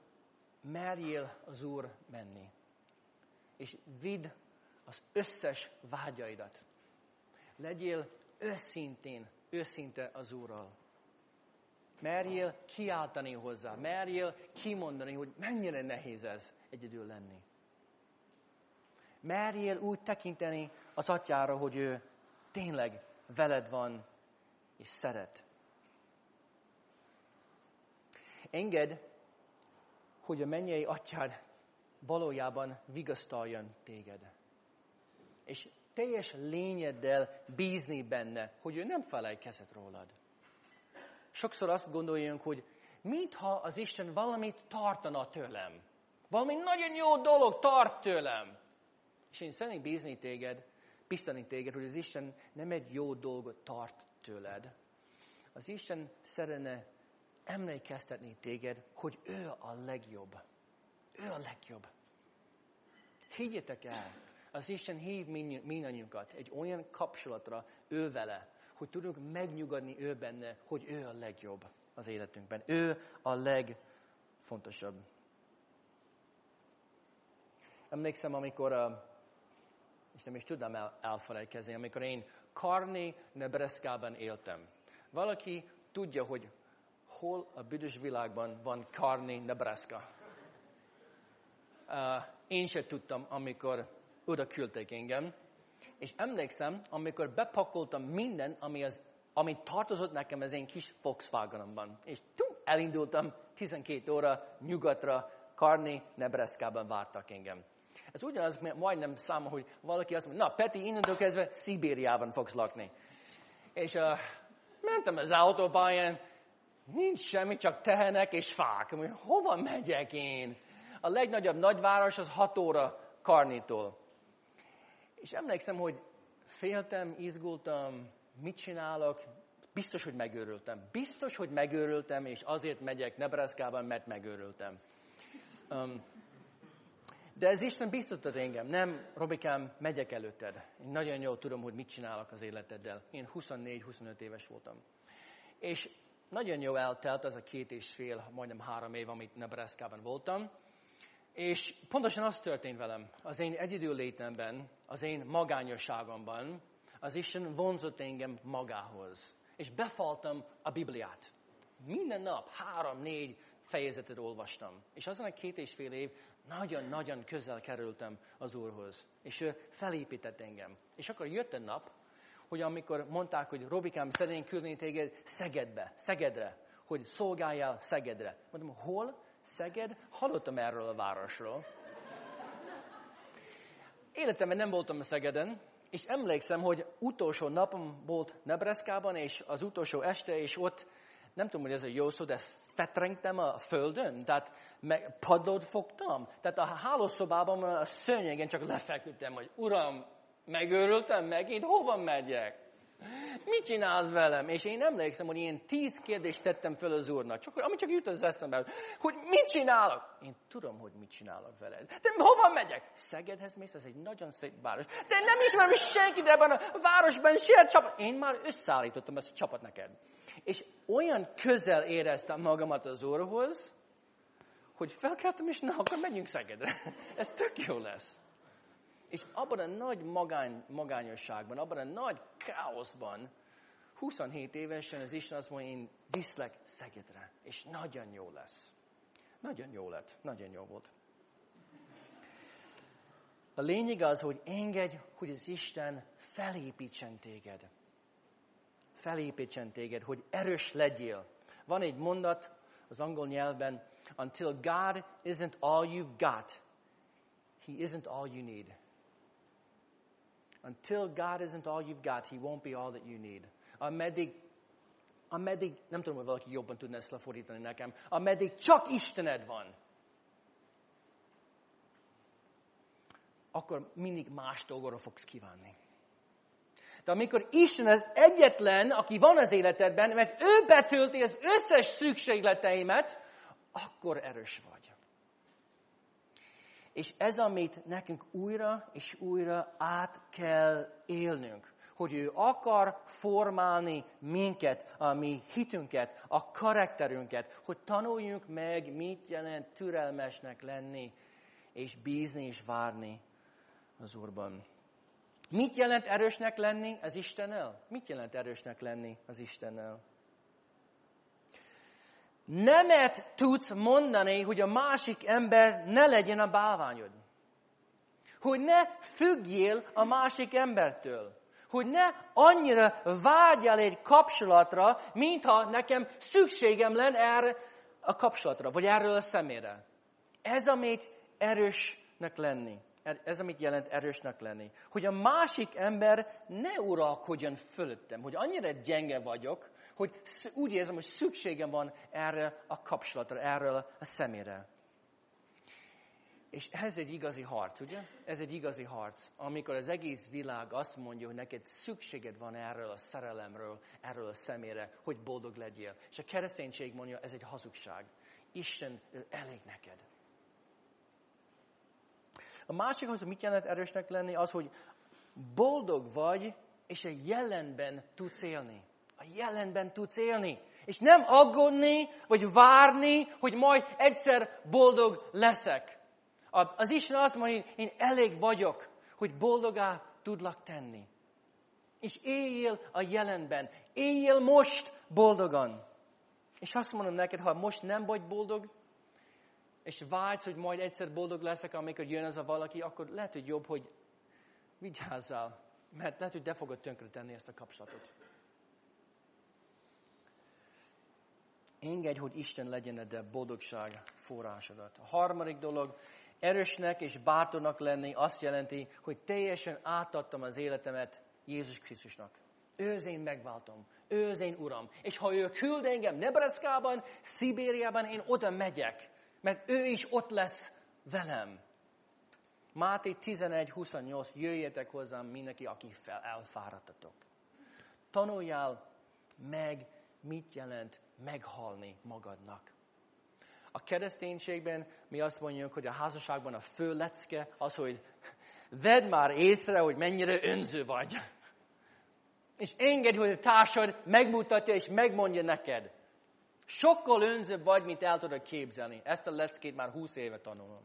merjél az Úr menni, és vidd az összes vágyaidat. Legyél őszintén, őszinte az Úrral. Merjél kiáltani hozzá, merjél kimondani, hogy mennyire nehéz ez egyedül lenni. Merjél úgy tekinteni az atyára, hogy ő tényleg veled van és szeret. Engedd, hogy a mennyei atyád valójában vigasztaljon téged. És teljes lényeddel bízni benne, hogy ő nem felejtkezett rólad. Sokszor azt gondoljunk, hogy mintha az Isten valamit tartana tőlem. Valami nagyon jó dolog tart tőlem. És én szeretnék bízni téged, biztani téged, hogy az Isten nem egy jó dolgot tart tőled. Az Isten szeretne emlékeztetni téged, hogy ő a legjobb. Ő a legjobb. Higgyétek el, az Isten hív mindannyiunkat egy olyan kapcsolatra ő vele, hogy tudunk megnyugodni ő benne, hogy ő a legjobb az életünkben. Ő a legfontosabb. Emlékszem, amikor, és nem is tudnám el, elfelejtkezni, amikor én Carney, Nebraska-ban éltem. Valaki tudja, hogy hol a büdös világban van Carney, Nebraska. Uh, én sem tudtam, amikor oda küldtek engem. És emlékszem, amikor bepakoltam minden, ami, az, ami tartozott nekem az én kis Volkswagenomban. És tum, elindultam 12 óra nyugatra, Carney, Nebraska-ban vártak engem. Ez ugyanaz, majdnem számol, hogy valaki azt mondja, na Peti, innentől kezdve Szibériában fogsz lakni. És uh, mentem az autópályán, nincs semmi, csak tehenek és fák. Mondja, hova megyek én? A legnagyobb nagyváros az 6 óra Karnitól. És emlékszem, hogy féltem, izgultam, mit csinálok, biztos, hogy megőrültem. Biztos, hogy megőrültem, és azért megyek Nebraska-ban, mert megőrültem. Um, de ez Isten biztosított engem. Nem, Robikám, megyek előtted. Én nagyon jól tudom, hogy mit csinálok az életeddel. Én 24-25 éves voltam. És nagyon jó eltelt az a két és fél, majdnem három év, amit Nebraska-ban voltam. És pontosan az történt velem, az én egyedül létemben, az én magányosságomban, az Isten vonzott engem magához. És befaltam a Bibliát. Minden nap három-négy fejezetet olvastam. És azon a két és fél év nagyon-nagyon közel kerültem az Úrhoz. És ő felépített engem. És akkor jött egy nap, hogy amikor mondták, hogy Robikám, szeretnénk küldeni téged Szegedbe, Szegedre, hogy szolgáljál Szegedre. Mondom, hol? Szeged? Hallottam erről a városról. Életemben nem voltam Szegeden, és emlékszem, hogy utolsó napom volt Nebraska-ban, és az utolsó este, és ott, nem tudom, hogy ez a jó szó, de fetrengtem a földön, tehát meg padlót fogtam. Tehát a hálószobában a szőnyegen csak lefeküdtem, hogy Uram, megőrültem megint, hova megyek? Mit csinálsz velem? És én emlékszem, hogy én tíz kérdést tettem föl az Úrnak, csak, ami csak jut az eszembe, hogy mit csinálok? Én tudom, hogy mit csinálok veled. De hova megyek? Szegedhez mész, ez egy nagyon szép város. De nem ismerem senkit ebben a városban, se csapat. Én már összeállítottam ezt a csapat neked. És olyan közel éreztem magamat az Úrhoz, hogy felkeltem, és na, akkor menjünk Szegedre. Ez tök jó lesz. És abban a nagy magány, magányosságban, abban a nagy káoszban, 27 évesen az Isten azt mondja, én viszlek Szegedre, és nagyon jó lesz. Nagyon jó lett, nagyon jó volt. A lényeg az, hogy engedj, hogy az Isten felépítsen téged. Felépítsen téged, hogy erős legyél. Van egy mondat az angol nyelvben, until God isn't all you've got, He isn't all you need. Until God isn't all you've got, He won't be all that you need. Ameddig, ameddig, nem tudom, hogy valaki jobban tudna ezt lefordítani nekem, ameddig csak Istened van, akkor mindig más dolgokra fogsz kívánni. De amikor Isten az egyetlen, aki van az életedben, mert ő betölti az összes szükségleteimet, akkor erős vagy. És ez, amit nekünk újra és újra át kell élnünk hogy ő akar formálni minket, a mi hitünket, a karakterünket, hogy tanuljunk meg, mit jelent türelmesnek lenni, és bízni és várni az Úrban. Mit jelent erősnek lenni az Istennel? Mit jelent erősnek lenni az Istennel? Nemet tudsz mondani, hogy a másik ember ne legyen a bálványod. Hogy ne függjél a másik embertől hogy ne annyira vágyjál egy kapcsolatra, mintha nekem szükségem lenne erre a kapcsolatra, vagy erről a szemére. Ez, amit erősnek lenni. Ez, amit jelent erősnek lenni. Hogy a másik ember ne uralkodjon fölöttem, hogy annyira gyenge vagyok, hogy úgy érzem, hogy szükségem van erre a kapcsolatra, erről a szemére. És ez egy igazi harc, ugye? Ez egy igazi harc, amikor az egész világ azt mondja, hogy neked szükséged van erről a szerelemről, erről a szemére, hogy boldog legyél. És a kereszténység mondja, ez egy hazugság. Isten elég neked. A másik az, hogy mit jelent erősnek lenni, az, hogy boldog vagy, és a jelenben tudsz élni. A jelenben tudsz élni. És nem aggódni, vagy várni, hogy majd egyszer boldog leszek. Az Isten azt mondja, hogy én elég vagyok, hogy boldogá tudlak tenni. És éljél a jelenben. Éljél most boldogan. És azt mondom neked, ha most nem vagy boldog, és vágysz, hogy majd egyszer boldog leszek, amikor jön az a valaki, akkor lehet, hogy jobb, hogy vigyázzál. Mert lehet, hogy te fogod tönkretenni ezt a kapcsolatot. Engedj, hogy Isten legyen a boldogság forrásodat. A harmadik dolog, Erősnek és bátornak lenni azt jelenti, hogy teljesen átadtam az életemet Jézus Krisztusnak. Ő az én megváltom. Ő az én Uram. És ha ő küld engem Nebraskában, Szibériában, én oda megyek. Mert ő is ott lesz velem. Máté 11.28, jöjjetek hozzám mindenki, aki fel, elfáradtatok. Tanuljál meg, mit jelent meghalni magadnak. A kereszténységben mi azt mondjuk, hogy a házasságban a fő lecke az, hogy vedd már észre, hogy mennyire önző vagy. És engedj, hogy a társad megmutatja és megmondja neked. Sokkal önzőbb vagy, mint el tudod képzelni. Ezt a leckét már 20 éve tanulom.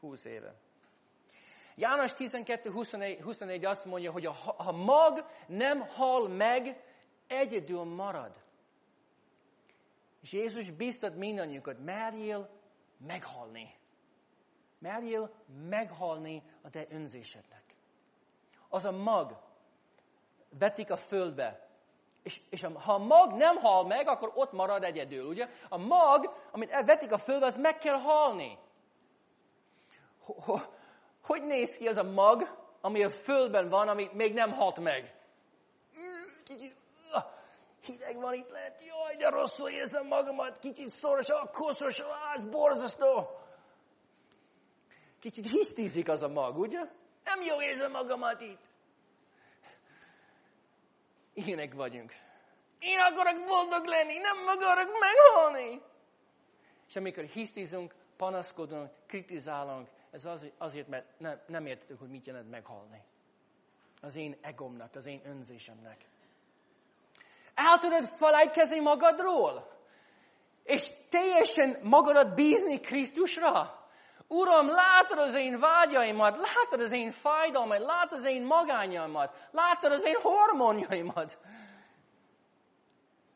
20 éve. János 12, 24, 24 azt mondja, hogy ha mag nem hal meg, egyedül marad. És Jézus biztat mindannyiukat, merjél meghalni. Merjél meghalni a te önzésednek. Az a mag vetik a földbe. És, és ha a mag nem hal meg, akkor ott marad egyedül, ugye? A mag, amit vetik a földbe, az meg kell halni. Hogy néz ki az a mag, ami a földben van, ami még nem halt meg? Hideg van itt lehet, jaj, de rosszul érzem magamat, kicsit szoros, a koszos, á, borzasztó. Kicsit hisztízik az a mag, ugye? Nem jó érzem magamat itt. Ilyenek vagyunk. Én akarok boldog lenni, nem akarok meghalni. És amikor hisztizunk, panaszkodunk, kritizálunk, ez az, azért, mert nem, nem értettük, hogy mit jelent meghalni. Az én egomnak, az én önzésemnek. El tudod felejtkezni magadról? És teljesen magadat bízni Krisztusra? Uram, látod az én vágyaimat, látod az én fájdalmat, látod az én magányaimat, látod az én hormonjaimat.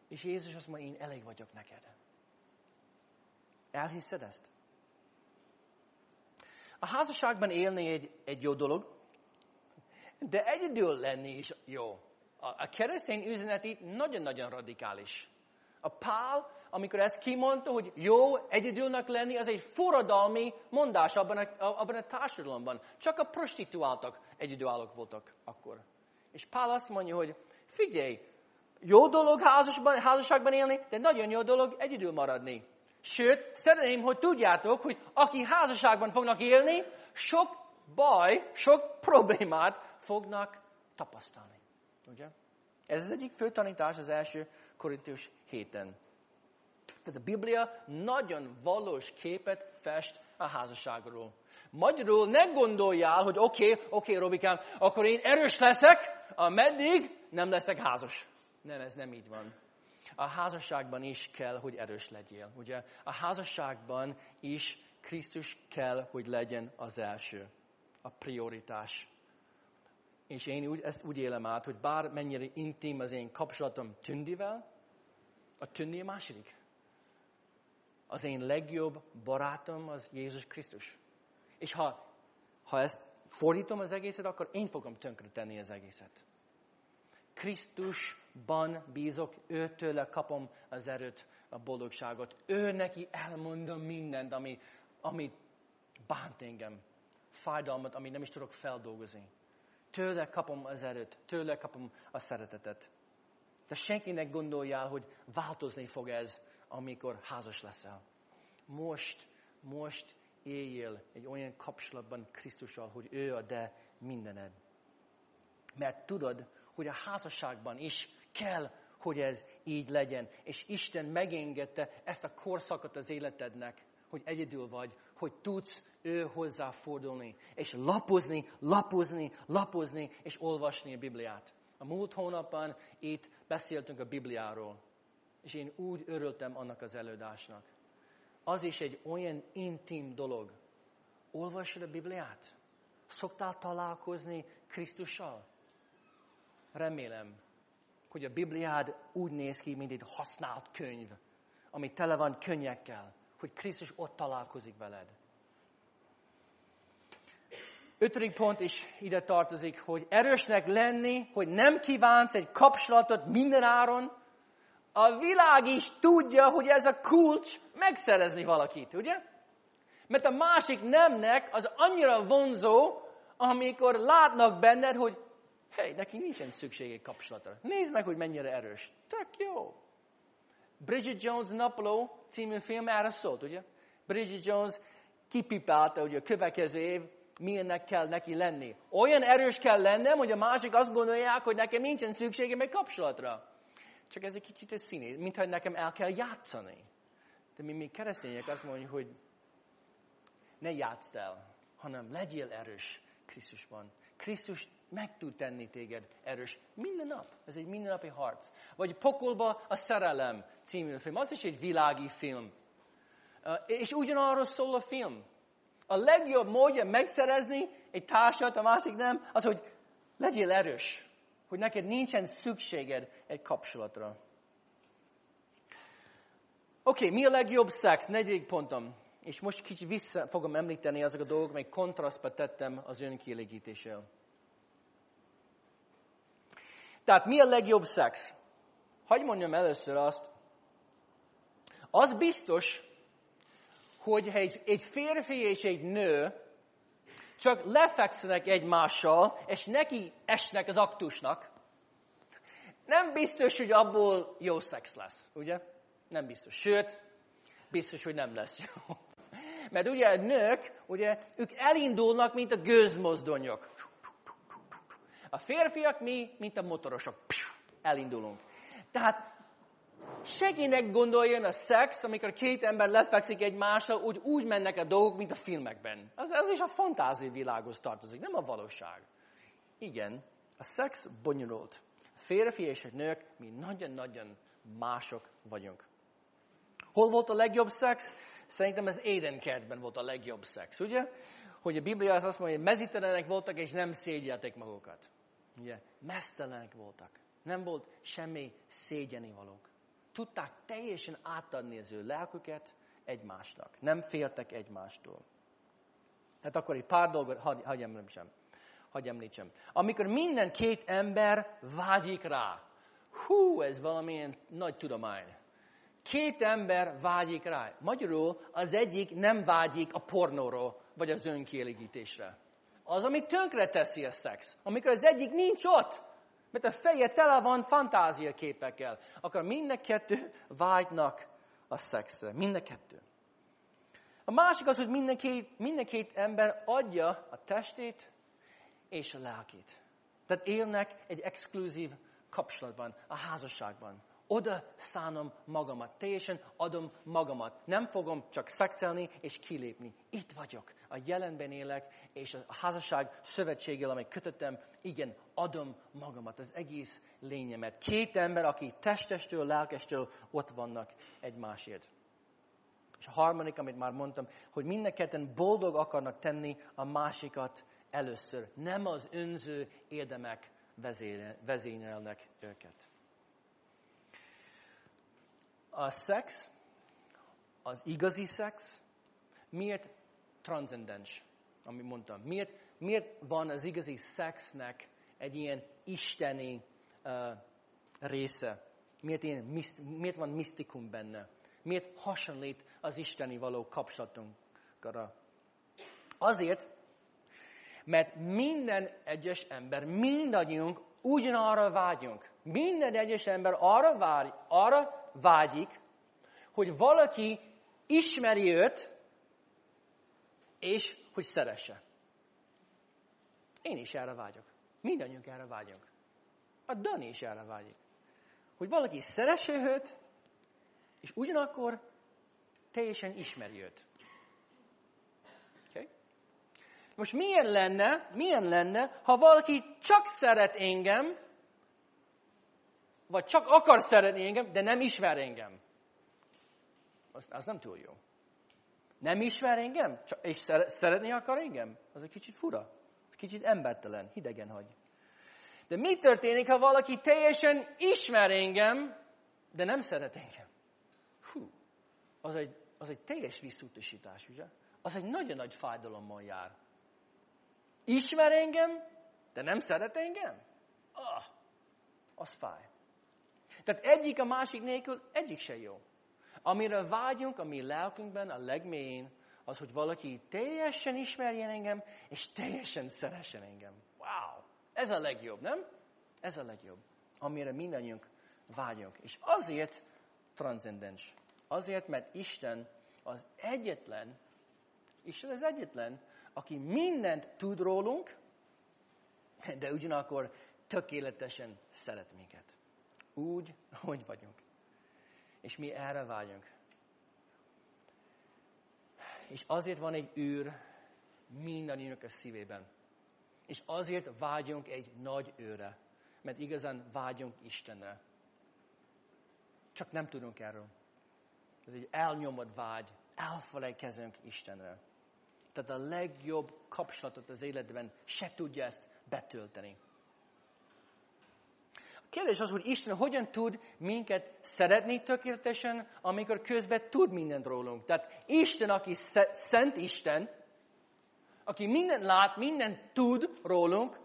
És Jézus azt mondja, én elég vagyok neked. Elhiszed ezt? A házasságban élni egy, egy jó dolog, de egyedül lenni is jó a keresztény üzenet itt nagyon-nagyon radikális. A Pál, amikor ezt kimondta, hogy jó egyedülnek lenni, az egy forradalmi mondás abban a, abban a társadalomban. Csak a prostituáltak egyedülállók voltak akkor. És Pál azt mondja, hogy figyelj, jó dolog házasban, házasságban élni, de nagyon jó dolog egyedül maradni. Sőt, szeretném, hogy tudjátok, hogy aki házasságban fognak élni, sok baj, sok problémát fognak tapasztalni. Ugye? Ez az egyik fő tanítás az első Korintius héten. Tehát a Biblia nagyon valós képet fest a házasságról. Magyarul ne gondoljál, hogy oké, okay, oké, okay, Robikám, akkor én erős leszek, ameddig nem leszek házas. Nem, ez nem így van. A házasságban is kell, hogy erős legyél. Ugye? A házasságban is Krisztus kell, hogy legyen az első. A prioritás. És én úgy, ezt úgy élem át, hogy bár mennyire intim az én kapcsolatom Tündivel, a Tündi a második. Az én legjobb barátom az Jézus Krisztus. És ha, ha ezt fordítom az egészet, akkor én fogom tönkretenni az egészet. Krisztusban bízok, őtőle kapom az erőt, a boldogságot. Ő neki elmondom mindent, ami, ami bánt engem. Fájdalmat, amit nem is tudok feldolgozni. Tőle kapom az erőt, tőle kapom a szeretetet. De senkinek gondoljál, hogy változni fog ez, amikor házas leszel. Most, most éljél egy olyan kapcsolatban Krisztussal, hogy ő a de mindened. Mert tudod, hogy a házasságban is kell, hogy ez így legyen. És Isten megengedte ezt a korszakot az életednek, hogy egyedül vagy, hogy tudsz ő hozzá fordulni, és lapozni, lapozni, lapozni, és olvasni a Bibliát. A múlt hónapban itt beszéltünk a Bibliáról, és én úgy örültem annak az előadásnak. Az is egy olyan intim dolog. Olvasod a Bibliát? Szoktál találkozni Krisztussal? Remélem, hogy a Bibliád úgy néz ki, mint egy használt könyv, ami tele van könnyekkel, hogy Krisztus ott találkozik veled. Ötödik pont is ide tartozik, hogy erősnek lenni, hogy nem kívánsz egy kapcsolatot minden áron. A világ is tudja, hogy ez a kulcs megszerezni valakit, ugye? Mert a másik nemnek az annyira vonzó, amikor látnak benned, hogy hely, neki nincsen szüksége kapcsolatra. Nézd meg, hogy mennyire erős. Tök jó. Bridget Jones Napló című film erre szólt, ugye? Bridget Jones kipipálta, hogy a következő év milyennek kell neki lenni. Olyan erős kell lennem, hogy a másik azt gondolják, hogy nekem nincsen szükségem egy kapcsolatra. Csak ez egy kicsit egy színé, mintha nekem el kell játszani. De mi, mi keresztények azt mondjuk, hogy ne játszd el, hanem legyél erős Krisztusban. Krisztus meg tud tenni téged erős minden nap. Ez egy mindennapi harc. Vagy Pokolba a szerelem című film. Az is egy világi film. És ugyanarról szól a film. A legjobb módja megszerezni egy társat, a másik nem, az, hogy legyél erős. Hogy neked nincsen szükséged egy kapcsolatra. Oké, okay, mi a legjobb szex? Negyedik pontom. És most kicsit vissza fogom említeni azok a dolgok, mely kontrasztba tettem az önkielégítéssel. Tehát mi a legjobb szex? Hagy mondjam először azt, az biztos, hogy egy, egy férfi és egy nő csak lefekszenek egymással, és neki esnek az aktusnak, nem biztos, hogy abból jó szex lesz, ugye? Nem biztos. Sőt, biztos, hogy nem lesz jó. Mert ugye a nők, ugye, ők elindulnak, mint a gőzmozdonyok. A férfiak mi, mint a motorosok. Elindulunk. Tehát Segének gondoljon a szex, amikor két ember lefekszik egymással, úgy, úgy mennek a dolgok, mint a filmekben. Az, az is a fantázia világhoz tartozik, nem a valóság. Igen, a szex bonyolult. Férfi és a nők, mi nagyon-nagyon mások vagyunk. Hol volt a legjobb szex? Szerintem az Éden kertben volt a legjobb szex, ugye? Hogy a Biblia azt mondja, hogy mezítelenek voltak, és nem szégyelték magukat. Ugye? Mesztelenek voltak. Nem volt semmi szégyeni valók tudták teljesen átadni az ő lelküket egymásnak. Nem féltek egymástól. Tehát akkor egy pár dolgot hagy, hagy említsem. Hagy említsem. Amikor minden két ember vágyik rá, hú, ez valamilyen nagy tudomány. Két ember vágyik rá. Magyarul az egyik nem vágyik a pornóról, vagy az önkielégítésre. Az, ami tönkre teszi a szex. Amikor az egyik nincs ott, mert a feje tele van fantáziaképekkel. Akkor mind a kettő vágynak a szexre. Mind a kettő. A másik az, hogy minden két, minden két ember adja a testét és a lelkét. Tehát élnek egy exkluzív kapcsolatban, a házasságban. Oda szánom magamat, teljesen adom magamat. Nem fogom csak szexelni és kilépni. Itt vagyok, a jelenben élek, és a házasság szövetséggel, amely kötöttem, igen, adom magamat, az egész lényemet. Két ember, aki testestől, lelkestől ott vannak egymásért. És a harmadik, amit már mondtam, hogy mindenketten boldog akarnak tenni a másikat először. Nem az önző érdemek vezényelnek őket. A szex, az igazi szex, miért transzcendens, amit mondtam? Miért, miért van az igazi szexnek egy ilyen isteni uh, része? Miért, ilyen, miért van misztikum benne? Miért hasonlít az isteni való kapcsolatunkra? Azért, mert minden egyes ember, mindannyiunk ugyanarra vágyunk. Minden egyes ember arra, vár, arra vágyik, hogy valaki ismeri őt, és hogy szeresse. Én is erre vágyok. Mindannyiunk erre vágyunk. A Dani is erre vágyik. Hogy valaki szeresse őt, és ugyanakkor teljesen ismeri őt. Okay? Most milyen lenne, milyen lenne, ha valaki csak szeret engem, vagy csak akar szeretni engem, de nem ismer engem? Az, az nem túl jó. Nem ismer engem, és szeretni akar engem? Az egy kicsit fura. Kicsit embertelen, hidegen hagy. De mi történik, ha valaki teljesen ismer engem, de nem szeret engem? Hú, az egy, az egy teljes visszutasítás, ugye? Az egy nagyon nagy fájdalommal jár. Ismer engem, de nem szeret engem? Ah, az fáj. Tehát egyik a másik nélkül, egyik se jó. Amire vágyunk a mi lelkünkben a legmélyén, az, hogy valaki teljesen ismerjen engem, és teljesen szeressen engem. Wow! Ez a legjobb, nem? Ez a legjobb. Amire mindannyiunk vágyunk. És azért transzcendens. Azért, mert Isten az egyetlen, Isten az egyetlen, aki mindent tud rólunk, de ugyanakkor tökéletesen szeret minket. Úgy, hogy vagyunk. És mi erre vágyunk. És azért van egy űr mindannyiunknak a szívében. És azért vágyunk egy nagy őre. Mert igazán vágyunk Istenre. Csak nem tudunk erről. Ez egy elnyomott vágy. Elfelejtkezünk Istenre. Tehát a legjobb kapcsolatot az életben se tudja ezt betölteni. A kérdés az, hogy Isten hogyan tud minket szeretni tökéletesen, amikor közben tud mindent rólunk. Tehát Isten, aki szent Isten, aki mindent lát, mindent tud rólunk,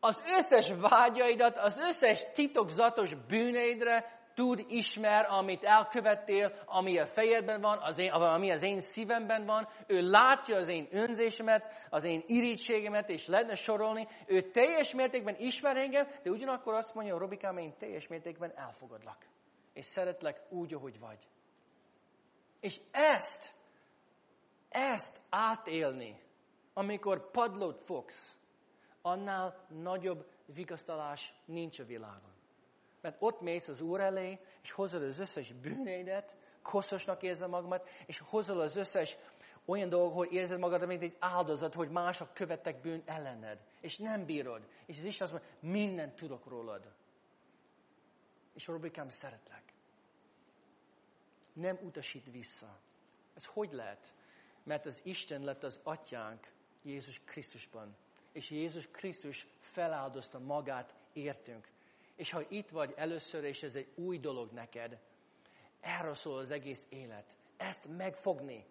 az összes vágyaidat, az összes titokzatos bűneidre tud, ismer, amit elkövettél, ami a fejedben van, az én, ami az én szívemben van. Ő látja az én önzésemet, az én irítségemet, és lehetne sorolni. Ő teljes mértékben ismer engem, de ugyanakkor azt mondja, Robikám, én teljes mértékben elfogadlak. És szeretlek úgy, ahogy vagy. És ezt, ezt átélni, amikor padlót fogsz, annál nagyobb vigasztalás nincs a világon. Mert ott mész az Úr elé, és hozod az összes bűnédet, koszosnak érzed magamat, és hozol az összes olyan dolog, hogy érzed magad, mint egy áldozat, hogy mások követtek bűn ellened, és nem bírod. És az Isten azt mondja, mindent tudok rólad. És Robikám, szeretlek. Nem utasít vissza. Ez hogy lehet? Mert az Isten lett az atyánk Jézus Krisztusban. És Jézus Krisztus feláldozta magát értünk. És ha itt vagy először, és ez egy új dolog neked, erről szól az egész élet. Ezt megfogni.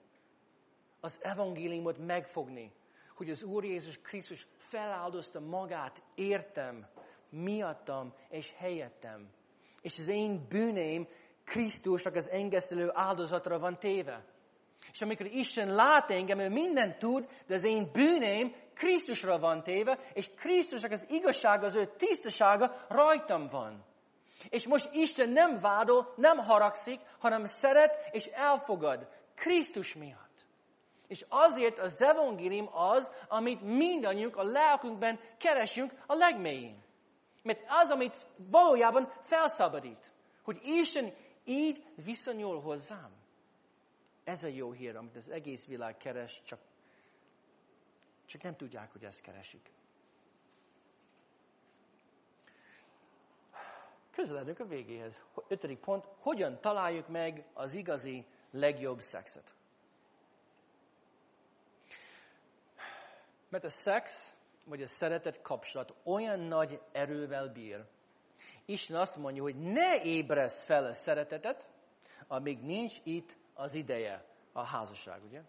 Az evangéliumot megfogni. Hogy az Úr Jézus Krisztus feláldozta magát, értem, miattam és helyettem. És az én bűneim Krisztusnak az engesztelő áldozatra van téve. És amikor Isten lát engem, ő mindent tud, de az én bűneim Krisztusra van téve, és Krisztusnak az igazsága, az ő tisztasága rajtam van. És most Isten nem vádol, nem haragszik, hanem szeret és elfogad Krisztus miatt. És azért az evangélium az, amit mindannyiunk a lelkünkben keresünk a legmélyén. Mert az, amit valójában felszabadít. Hogy Isten így viszonyul hozzám. Ez a jó hír, amit az egész világ keres, csak, csak nem tudják, hogy ezt keresik. Közeledünk a végéhez. Ötödik pont, hogyan találjuk meg az igazi legjobb szexet? Mert a szex, vagy a szeretet kapcsolat olyan nagy erővel bír. Isten azt mondja, hogy ne ébresz fel a szeretetet, amíg nincs itt az ideje, a házasság, ugye?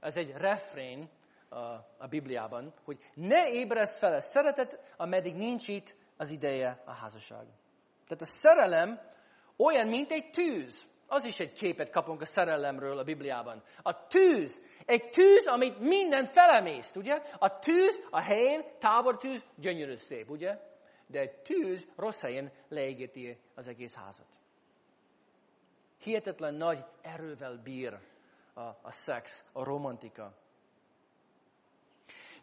Ez egy refrén a, a Bibliában, hogy ne ébresz fel a szeretet, ameddig nincs itt az ideje a házasság. Tehát a szerelem olyan, mint egy tűz. Az is egy képet kapunk a szerelemről a Bibliában. A tűz, egy tűz, amit minden felemészt, ugye? A tűz a helyén, tábortűz, gyönyörű szép, ugye? De egy tűz rossz helyen leégeti az egész házat. Hihetetlen nagy erővel bír a, a szex, a romantika.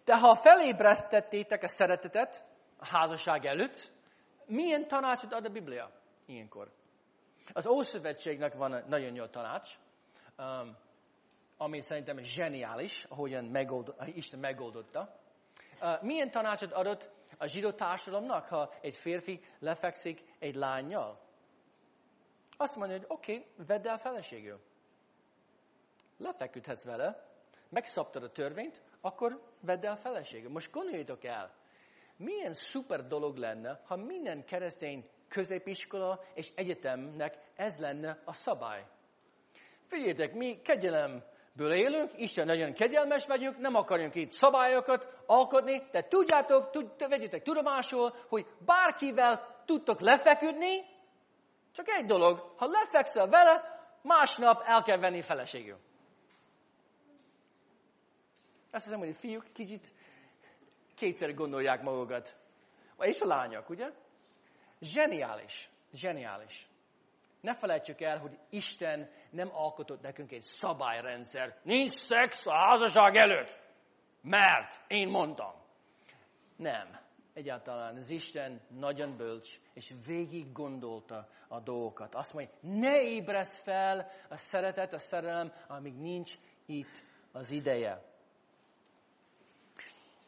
De ha felébresztettétek a szeretetet a házasság előtt, milyen tanácsot ad a Biblia ilyenkor? Az Ószövetségnek van nagyon jó tanács, um, ami szerintem zseniális, ahogyan megold, Isten megoldotta. Uh, milyen tanácsot adott a zsidó társadalomnak, ha egy férfi lefekszik egy lányjal? Azt mondja, hogy oké, okay, vedd el feleségül. Lefeküdhetsz vele, megszabtad a törvényt, akkor vedd el feleségül. Most gondoljatok el, milyen szuper dolog lenne, ha minden keresztény középiskola és egyetemnek ez lenne a szabály. Figyeljétek, mi kegyelemből élünk, Isten nagyon kegyelmes vagyunk, nem akarjunk itt szabályokat alkotni, de tudjátok, tud, vegyetek tudomásul, hogy bárkivel tudtok lefeküdni, csak egy dolog, ha lefekszel vele, másnap el kell venni feleségül. Azt hiszem, hogy a fiúk kicsit kétszer gondolják magukat. És a lányok, ugye? Zseniális. Zseniális. Ne felejtsük el, hogy Isten nem alkotott nekünk egy szabályrendszer. Nincs szex a házasság előtt. Mert én mondtam. Nem. Egyáltalán az Isten nagyon bölcs, és végig gondolta a dolgokat. Azt mondja, ne ébresz fel a szeretet, a szerelem, amíg nincs itt az ideje.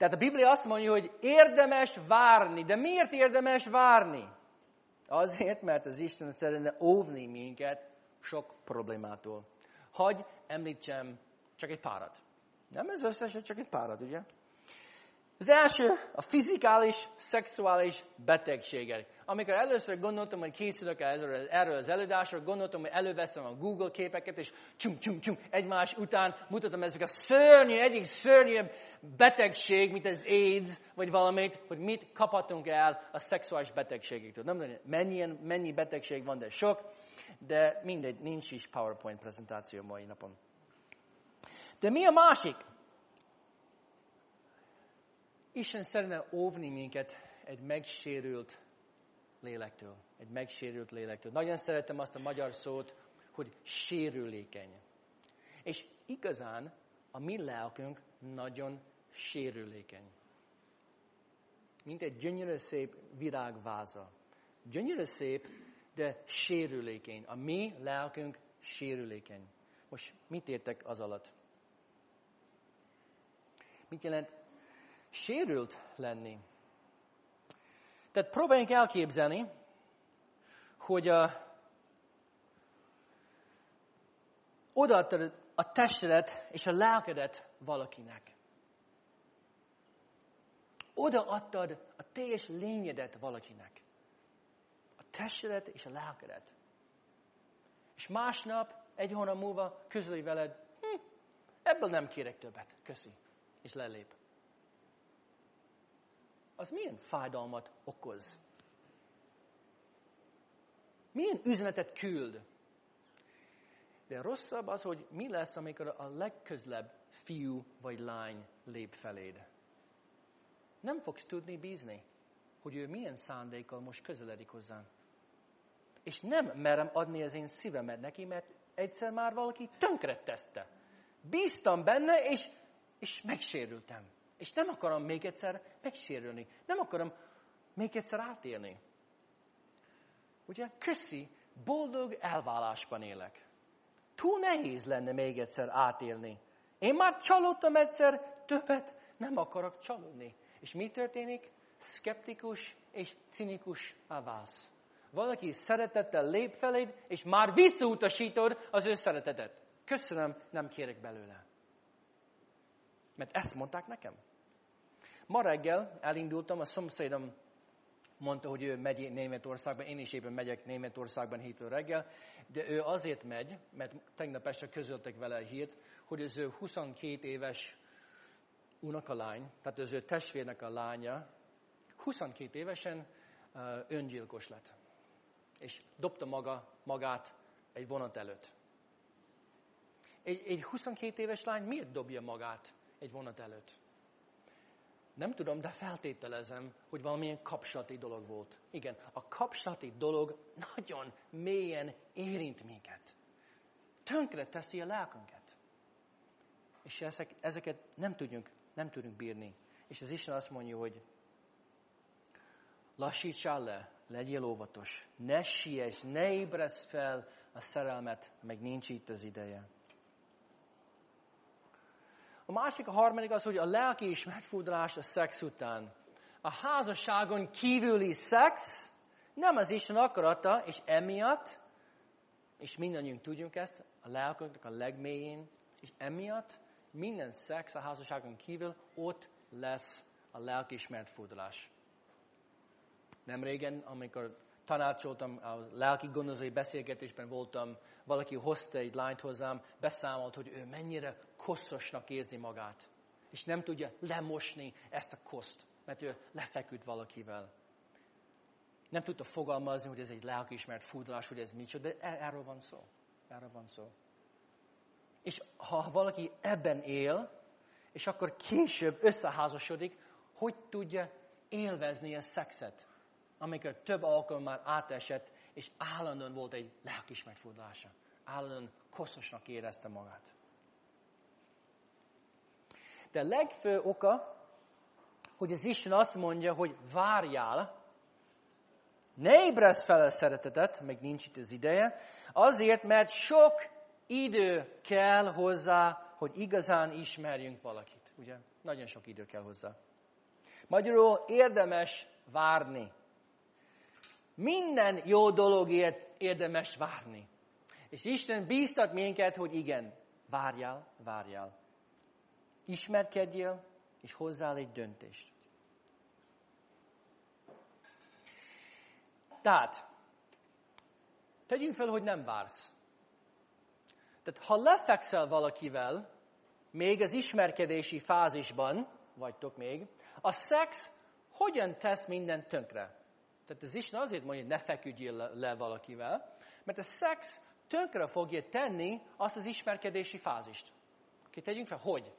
Tehát a Biblia azt mondja, hogy érdemes várni. De miért érdemes várni? Azért, mert az Isten szeretne óvni minket sok problémától. Hagy említsem csak egy párat. Nem ez összes, csak egy párat, ugye? Az első a fizikális, szexuális betegségek. Amikor először gondoltam, hogy készülök erről, az előadásról, gondoltam, hogy előveszem a Google képeket, és csum, csum, csum, egymás után mutatom ezek a szörnyű, egyik szörnyűbb betegség, mint az AIDS, vagy valamit, hogy mit kaphatunk el a szexuális betegségektől. Nem tudom, mennyi, mennyi betegség van, de sok, de mindegy, nincs is PowerPoint prezentáció mai napon. De mi a másik? Isten szeretne óvni minket egy megsérült lélektől. Egy megsérült lélektől. Nagyon szeretem azt a magyar szót, hogy sérülékeny. És igazán a mi lelkünk nagyon sérülékeny. Mint egy gyönyörű szép virágváza. Gyönyörű szép, de sérülékeny. A mi lelkünk sérülékeny. Most mit értek az alatt? Mit jelent sérült lenni. Tehát próbáljunk elképzelni, hogy a, odaadtad a testedet és a lelkedet valakinek. Odaadtad a teljes lényedet valakinek. A testedet és a lelkedet. És másnap, egy hónap múlva közöli veled, hm, ebből nem kérek többet, köszi, és lelép az milyen fájdalmat okoz? Milyen üzenetet küld? De rosszabb az, hogy mi lesz, amikor a legközlebb fiú vagy lány lép feléd. Nem fogsz tudni bízni, hogy ő milyen szándékkal most közeledik hozzám. És nem merem adni az én szívemet neki, mert egyszer már valaki tönkre tette. Bíztam benne, és, és megsérültem. És nem akarom még egyszer megsérülni. Nem akarom még egyszer átélni. Ugye, köszi, boldog elválásban élek. Túl nehéz lenne még egyszer átélni. Én már csalódtam egyszer, többet nem akarok csalódni. És mi történik? Skeptikus és cinikus válsz. Valaki szeretettel lép feléd, és már visszautasítod az ő szeretetet. Köszönöm, nem kérek belőle. Mert ezt mondták nekem. Ma reggel elindultam, a szomszédom mondta, hogy ő megy Németországban, én is éppen megyek Németországban hétről reggel, de ő azért megy, mert tegnap este közöltek vele a hírt, hogy az ő 22 éves unokalány, tehát az ő testvérnek a lánya, 22 évesen uh, öngyilkos lett. És dobta maga, magát egy vonat előtt. Egy, egy 22 éves lány miért dobja magát egy vonat előtt? Nem tudom, de feltételezem, hogy valamilyen kapcsolati dolog volt. Igen, a kapcsolati dolog nagyon mélyen érint minket. Tönkre teszi a lelkünket. És ezek, ezeket nem tudjunk, nem tudunk bírni. És az Isten azt mondja, hogy lassítsál le, legyél óvatos, ne siess, ne ébresz fel a szerelmet, meg nincs itt az ideje. A másik, a harmadik az, hogy a lelki ismertfordulás a szex után. A házasságon kívüli szex nem az Isten akarata, és emiatt, és mindannyiunk tudjunk ezt, a lelkünknek a legmélyén, és emiatt minden szex a házasságon kívül ott lesz a lelki ismertfordulás. Nem régen, amikor tanácsoltam, a lelki gondozói beszélgetésben voltam, valaki hozta egy lányt hozzám, beszámolt, hogy ő mennyire koszosnak érzi magát. És nem tudja lemosni ezt a koszt, mert ő lefeküdt valakivel. Nem tudta fogalmazni, hogy ez egy lelkiismert furdalás, hogy ez micsoda, de e- erről van szó. Erről van szó. És ha valaki ebben él, és akkor később összeházasodik, hogy tudja élvezni a szexet? Amikor több alkalommal átesett, és állandóan volt egy lelkis megfordulása. Állandóan koszosnak érezte magát. De a legfő oka, hogy az Isten azt mondja, hogy várjál, ne ébresz fel a szeretetet, meg nincs itt az ideje, azért, mert sok idő kell hozzá, hogy igazán ismerjünk valakit. Ugye? Nagyon sok idő kell hozzá. Magyarul érdemes várni. Minden jó dologért érdemes várni. És Isten bíztat minket, hogy igen, várjál, várjál. Ismerkedjél, és hozzál egy döntést. Tehát, tegyünk fel, hogy nem vársz. Tehát, ha lefekszel valakivel, még az ismerkedési fázisban, vagytok még, a szex hogyan tesz mindent tönkre? Tehát az Isten azért mondja, hogy ne feküdjél le, valakivel, mert a szex tönkre fogja tenni azt az ismerkedési fázist. Oké, tegyünk fel, hogy?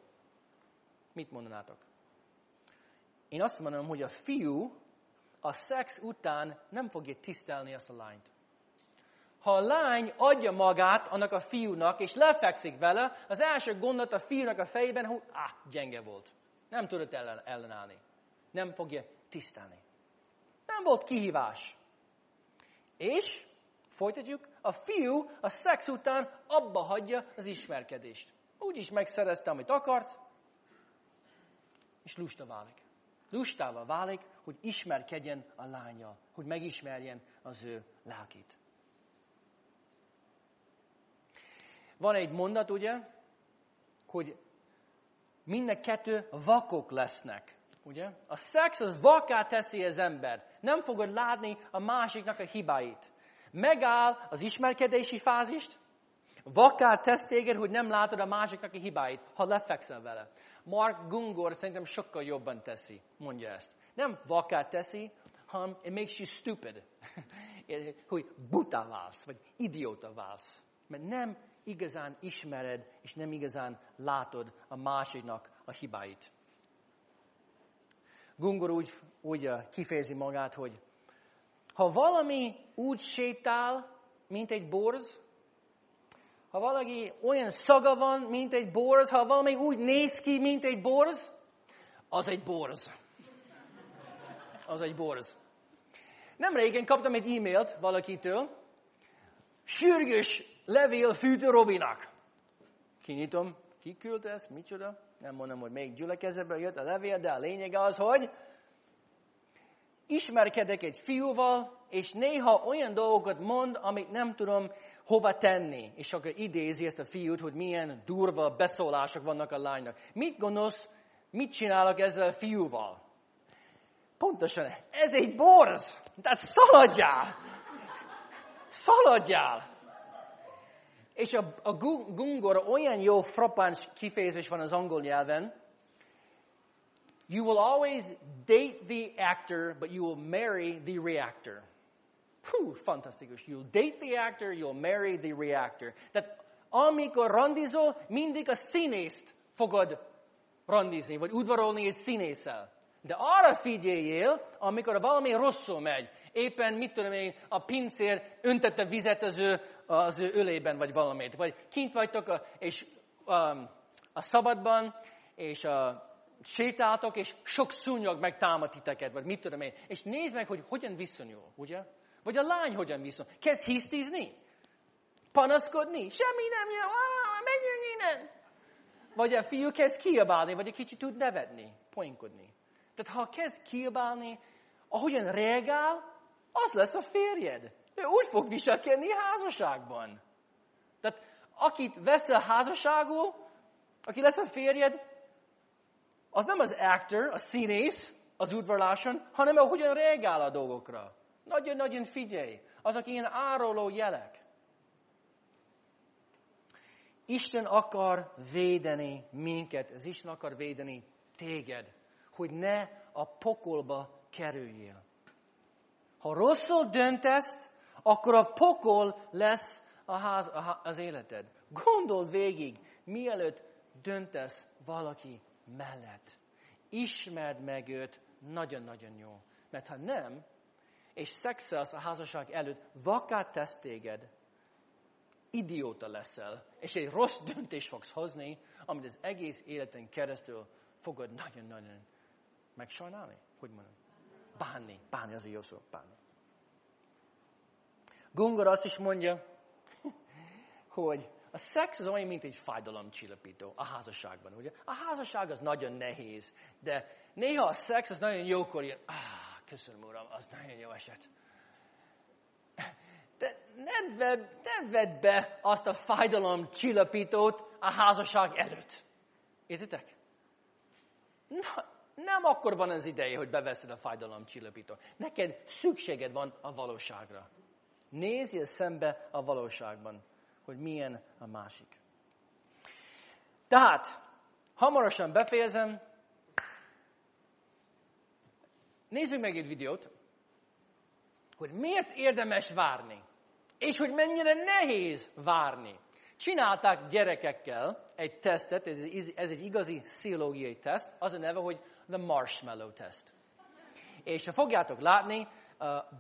Mit mondanátok? Én azt mondom, hogy a fiú a szex után nem fogja tisztelni azt a lányt. Ha a lány adja magát annak a fiúnak, és lefekszik vele, az első gondolat a fiúnak a fejében, hogy ah, gyenge volt. Nem tudott ellen, ellenállni. Nem fogja tisztelni. Volt kihívás. És, folytatjuk, a fiú a szex után abba hagyja az ismerkedést. Úgy is megszerezte, amit akart, és lusta válik. Lustával válik, hogy ismerkedjen a lánya, hogy megismerjen az ő lelkét. Van egy mondat, ugye, hogy mind kettő vakok lesznek. Ugye? A szex az vaká teszi az ember. Nem fogod látni a másiknak a hibáit. Megáll az ismerkedési fázist, vaká tesz téged, hogy nem látod a másiknak a hibáit, ha lefekszel vele. Mark Gungor szerintem sokkal jobban teszi, mondja ezt. Nem vaká teszi, hanem it makes you stupid. hogy buta válsz, vagy idióta válsz. Mert nem igazán ismered, és nem igazán látod a másiknak a hibáit. Gungor úgy, úgy kifejezi magát, hogy ha valami úgy sétál, mint egy borz, ha valaki olyan szaga van, mint egy borz, ha valami úgy néz ki, mint egy borz, az egy borz. Az egy borz. Nem régen kaptam egy e-mailt valakitől, sürgős levél fűtő Robinak. Kinyitom, ki küldte ezt, micsoda? Nem mondom, hogy még gyülekezetből jött a levél, de a lényeg az, hogy ismerkedek egy fiúval, és néha olyan dolgokat mond, amit nem tudom hova tenni. És akkor idézi ezt a fiút, hogy milyen durva beszólások vannak a lánynak. Mit gondolsz, mit csinálok ezzel a fiúval? Pontosan, ez egy borz! Tehát szaladjál! Szaladjál! És a, a gungor olyan jó frappáns kifejezés van az angol nyelven, You will always date the actor, but you will marry the reactor. Hú, fantasztikus. You'll date the actor, you'll marry the reactor. Tehát amikor randizol, mindig a színészt fogod randizni, vagy udvarolni egy színésszel. De arra figyeljél, amikor valami rosszul megy. Éppen, mit tudom én, a pincér öntette vizet az ő, az ő ölében, vagy valamit. Vagy kint vagytok, a, és um, a szabadban, és a, sétáltok, és sok szúnyog megtámad titeket, vagy mit tudom én. És nézd meg, hogy hogyan viszonyul, ugye? Vagy a lány hogyan viszonyul. Kezd hisztizni? Panaszkodni? Semmi nem jön, menjünk innen! Vagy a fiú kezd kiabálni, vagy egy kicsit tud nevetni, poénkodni. Tehát ha kezd kiabálni, ahogyan reagál, az lesz a férjed. Ő úgy fog viselkedni házasságban. Tehát akit veszel házasságul, aki lesz a férjed, az nem az actor, a színész az udvarláson, hanem ahogyan reagál a dolgokra. Nagyon-nagyon figyelj. Azok ilyen áruló jelek. Isten akar védeni minket, ez Isten akar védeni téged, hogy ne a pokolba kerüljél. Ha rosszul döntesz, akkor a pokol lesz a ház, a, az életed. Gondold végig, mielőtt döntesz valaki mellett. Ismerd meg őt nagyon-nagyon jó. Mert ha nem, és szexelsz a házasság előtt, vakát tesz téged, idióta leszel, és egy rossz döntést fogsz hozni, amit az egész életen keresztül fogod nagyon-nagyon megsajnálni. Hogy mondom? Bánni. Bánni, az a jó szó. Bánni. Gungor azt is mondja, hogy a szex az olyan, mint egy fájdalomcsillapító a házasságban, ugye? A házasság az nagyon nehéz, de néha a szex az nagyon jókor jön. Ah, köszönöm uram, az nagyon jó eset. De ne vedd, ne vedd be azt a fájdalomcsillapítót a házasság előtt. Értitek? Na, nem akkor van az ideje, hogy beveszed a fájdalomcsillapítót. Neked szükséged van a valóságra. Nézzél szembe a valóságban hogy milyen a másik. Tehát, hamarosan befejezem. Nézzük meg egy videót, hogy miért érdemes várni, és hogy mennyire nehéz várni. Csinálták gyerekekkel egy tesztet, ez, egy igazi pszichológiai teszt, az a neve, hogy the marshmallow test. És ha fogjátok látni,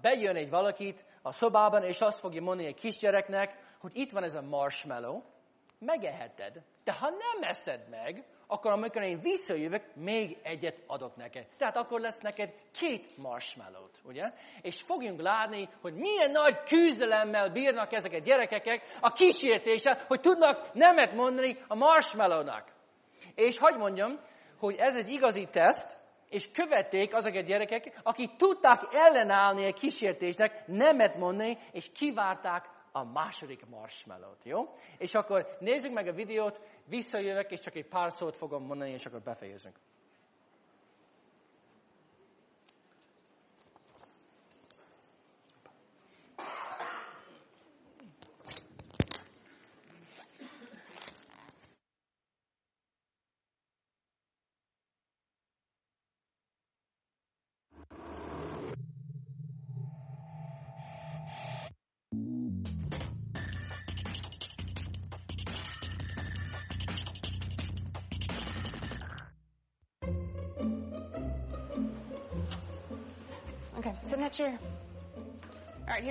bejön egy valakit a szobában, és azt fogja mondani egy kisgyereknek, hogy itt van ez a marshmallow, megeheted, de ha nem eszed meg, akkor amikor én visszajövök, még egyet adok neked. Tehát akkor lesz neked két marshmallow-t, ugye? És fogjunk látni, hogy milyen nagy küzdelemmel bírnak ezek a gyerekek a kísértése, hogy tudnak nemet mondani a marshmallow-nak. És hogy mondjam, hogy ez egy igazi teszt, és követték azok a gyerekek, akik tudták ellenállni a kísértésnek, nemet mondani, és kivárták a második marshmallow-t, jó? És akkor nézzük meg a videót, visszajövök, és csak egy pár szót fogom mondani, és akkor befejezünk.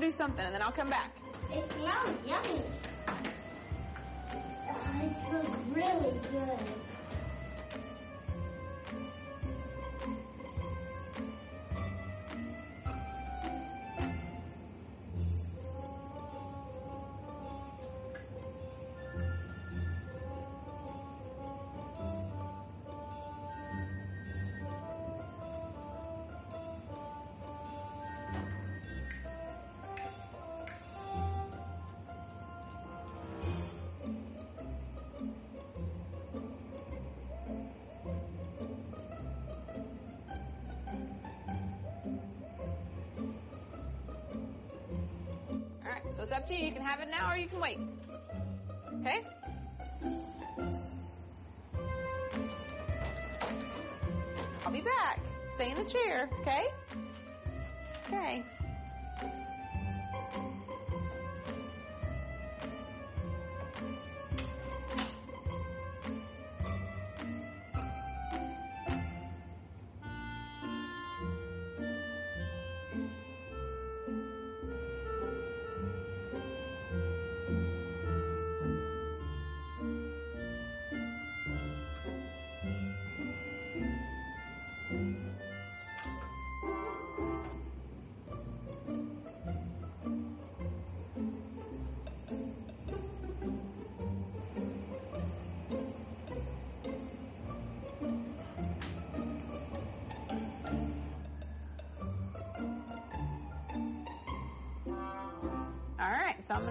Do something and then I'll come back. It smells yummy. It smells really good. You can wait. Okay?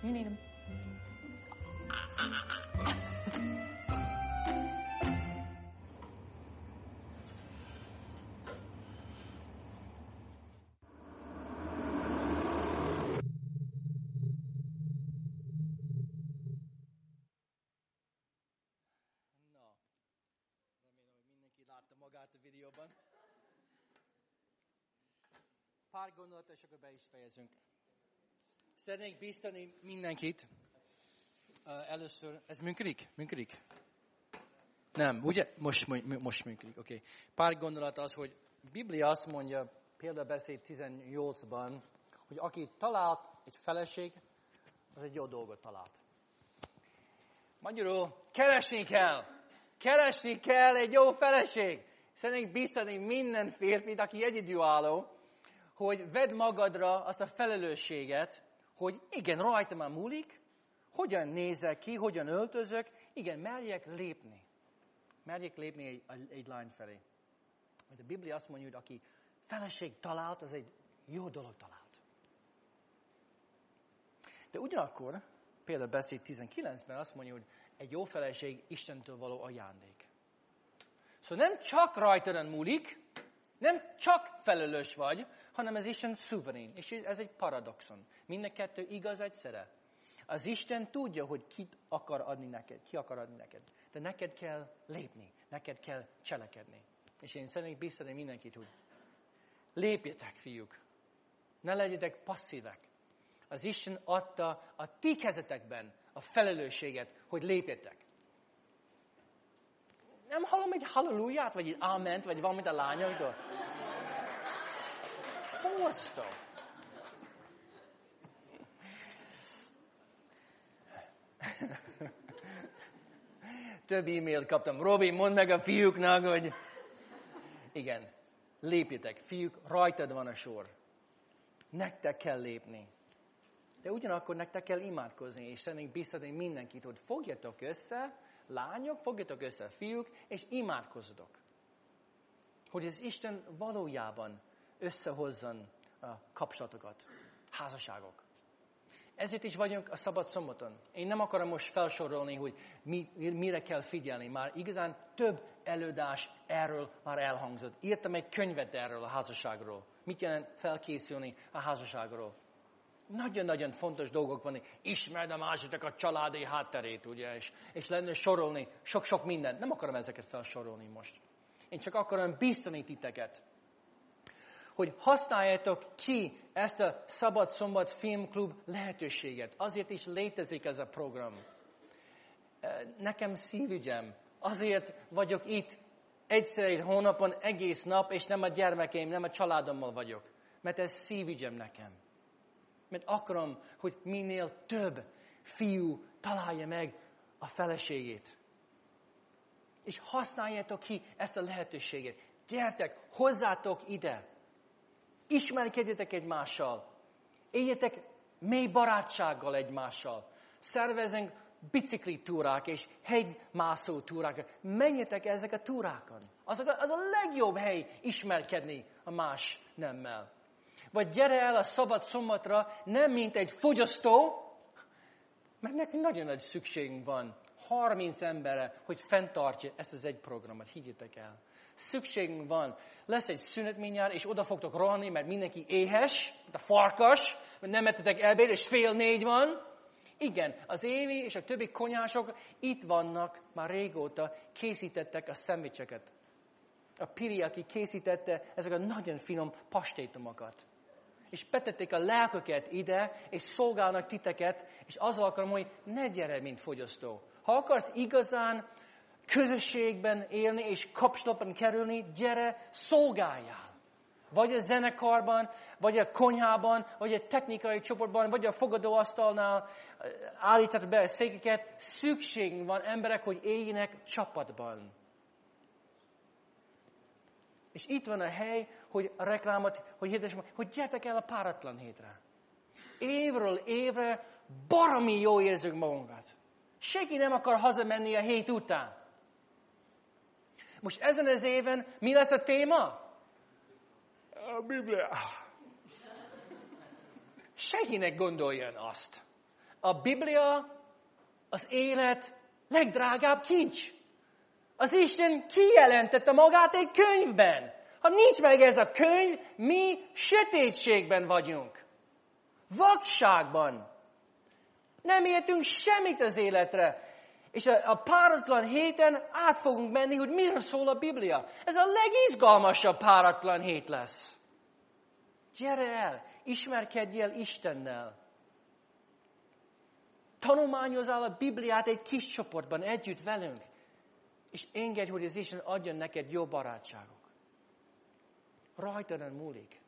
You need them. Hogy mindenki látta magát a videóban. Pár gondolat, és akkor be is fejezünk. Szeretnék biztani mindenkit. Először, ez működik? Működik? Nem, ugye? Most, most működik, oké. Okay. Pár gondolat az, hogy Biblia azt mondja, példabeszéd 18-ban, hogy aki talált egy feleség, az egy jó dolgot talált. Magyarul keresni kell. Keresni kell egy jó feleség. Szeretnék biztani minden férfit, aki egyedülálló, hogy vedd magadra azt a felelősséget, hogy igen, rajta már múlik, hogyan nézek ki, hogyan öltözök, igen, merjek lépni. Merjek lépni egy, egy lány felé. Mert a Biblia azt mondja, hogy aki feleség talált, az egy jó dolog talált. De ugyanakkor, például beszéd 19-ben azt mondja, hogy egy jó feleség Istentől való ajándék. Szóval nem csak rajtad múlik, nem csak felelős vagy, hanem ez Isten szuverén. És ez egy paradoxon. Minden kettő igaz egyszerre. Az Isten tudja, hogy kit akar adni neked, ki akar adni neked. De neked kell lépni, neked kell cselekedni. És én szeretnék biztatni mindenkit, hogy lépjetek, fiúk. Ne legyetek passzívek. Az Isten adta a ti kezetekben a felelősséget, hogy lépjetek. Nem hallom egy halleluját, vagy egy áment, vagy valamit a lányoktól. Borzasztó. Több e-mailt kaptam. Robi, mondd meg a fiúknak, hogy... Igen, lépjetek. Fiúk, rajtad van a sor. Nektek kell lépni. De ugyanakkor nektek kell imádkozni, és szeretnék biztatni mindenkit, hogy fogjatok össze, lányok, fogjatok össze, fiúk, és imádkozzatok. Hogy az Isten valójában összehozzon a kapcsolatokat, házasságok. Ezért is vagyunk a szabad szombaton. Én nem akarom most felsorolni, hogy mi, mire kell figyelni. Már igazán több előadás erről már elhangzott. Írtam egy könyvet erről a házasságról. Mit jelent felkészülni a házasságról? Nagyon-nagyon fontos dolgok vannak. Ismerd a másiknak a családi hátterét, ugye, és, és lenne sorolni sok-sok mindent. Nem akarom ezeket felsorolni most. Én csak akarom biztani titeket, hogy használjátok ki ezt a Szabad Szombat Filmklub lehetőséget. Azért is létezik ez a program. Nekem szívügyem. Azért vagyok itt egyszer egy hónapon, egész nap, és nem a gyermekeim, nem a családommal vagyok. Mert ez szívügyem nekem. Mert akarom, hogy minél több fiú találja meg a feleségét. És használjátok ki ezt a lehetőséget. Gyertek, hozzátok ide. Ismerkedjetek egymással. Éljetek mély barátsággal egymással. Szervezünk bicikli túrák és hegymászó túrák. Menjetek ezek a túrákon. Az a, az a legjobb hely ismerkedni a más nemmel. Vagy gyere el a szabad szombatra nem mint egy fogyasztó, mert nekünk nagyon nagy szükségünk van 30 emberre, hogy fenntartja ezt az egy programot, higgyétek el. Szükségünk van. Lesz egy szünet mindjárt, és oda fogtok rohanni, mert mindenki éhes, a farkas, mert nem ettetek ebéd, és fél négy van. Igen, az Évi és a többi konyások itt vannak, már régóta készítettek a szendvicseket. A Piri, aki készítette ezeket a nagyon finom pastétomokat. És betették a lelköket ide, és szolgálnak titeket, és azzal akarom, hogy ne gyere, mint fogyasztó. Ha akarsz igazán közösségben élni és kapcsolatban kerülni, gyere, szolgáljál. Vagy a zenekarban, vagy a konyhában, vagy a technikai csoportban, vagy a fogadóasztalnál állítsatok be a székeket. Szükségünk van emberek, hogy éljenek csapatban. És itt van a hely, hogy a reklámot, hogy hirdessem, hogy gyertek el a páratlan hétre. Évről évre baromi jó érzünk magunkat. Senki nem akar hazamenni a hét után. Most ezen az éven mi lesz a téma? A Biblia. Senkinek gondoljon azt. A Biblia az élet legdrágább kincs. Az Isten kijelentette magát egy könyvben. Ha nincs meg ez a könyv, mi sötétségben vagyunk. Vakságban. Nem értünk semmit az életre. És a, a páratlan héten át fogunk menni, hogy miről szól a Biblia. Ez a legizgalmasabb páratlan hét lesz. Gyere el, ismerkedj el Istennel. Tanulmányozzál a Bibliát egy kis csoportban együtt velünk. És engedj, hogy az Isten adjon neked jó barátságok. Rajtad múlik.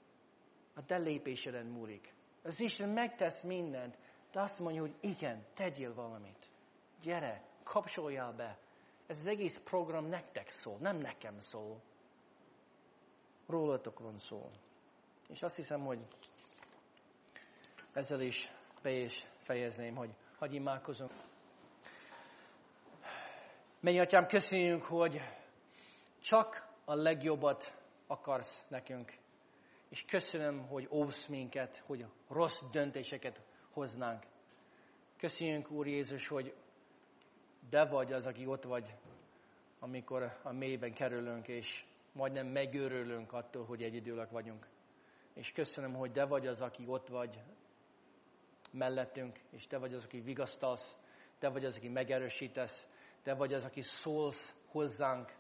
A te lépéseden múlik. Az Isten megtesz mindent, de azt mondja, hogy igen, tegyél valamit. Gyere, kapcsoljál be. Ez az egész program nektek szól, nem nekem szól. Rólatok van szó. És azt hiszem, hogy ezzel is be is fejezném, hogy hagyj imádkozunk. Mennyi atyám, köszönjük, hogy csak a legjobbat akarsz nekünk. És köszönöm, hogy óvsz minket, hogy rossz döntéseket hoznánk. Köszönjük, Úr Jézus, hogy de vagy az, aki ott vagy, amikor a mélyben kerülünk, és majdnem megőrülünk attól, hogy egyedülök vagyunk. És köszönöm, hogy de vagy az, aki ott vagy mellettünk, és te vagy az, aki vigasztalsz, te vagy az, aki megerősítesz, te vagy az, aki szólsz hozzánk,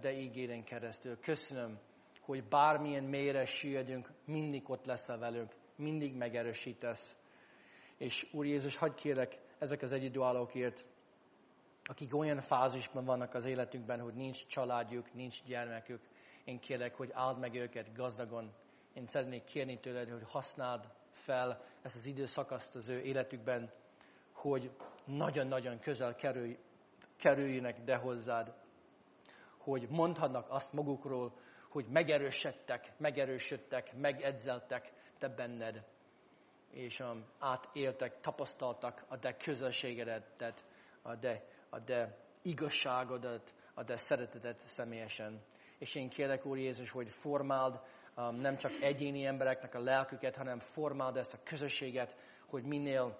de ígéren keresztül. Köszönöm, hogy bármilyen mélyre süllyedünk, mindig ott leszel velünk, mindig megerősítesz. És Úr Jézus, hagyd kérek ezek az egyedülállókért, akik olyan fázisban vannak az életükben, hogy nincs családjuk, nincs gyermekük, én kérek, hogy áld meg őket gazdagon. Én szeretnék kérni tőled, hogy használd fel ezt az időszakaszt az ő életükben, hogy nagyon-nagyon közel kerülj, kerüljenek de hozzád, hogy mondhatnak azt magukról, hogy megerősödtek, megerősödtek, megedzeltek te benned. és um, átéltek, tapasztaltak a te közösségedet, a te, a te igazságodat, a te szeretetet személyesen. És én kérlek, Úr Jézus, hogy formáld um, nem csak egyéni embereknek a lelküket, hanem formáld ezt a közösséget, hogy minél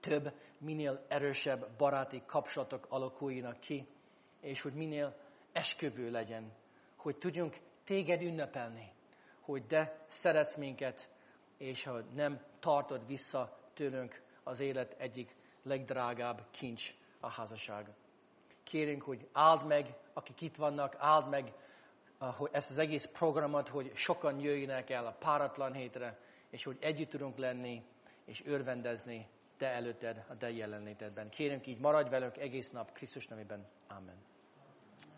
több, minél erősebb baráti kapcsolatok alakuljanak ki, és hogy minél esküvő legyen, hogy tudjunk téged ünnepelni, hogy te szeretsz minket, és ha nem tartod vissza tőlünk az élet egyik legdrágább kincs a házasság. Kérünk, hogy áld meg, akik itt vannak, áld meg hogy ezt az egész programot, hogy sokan jöjjenek el a páratlan hétre, és hogy együtt tudunk lenni, és örvendezni te előtted, a te jelenlétedben. Kérünk így, maradj velünk egész nap Krisztus nevében. Amen.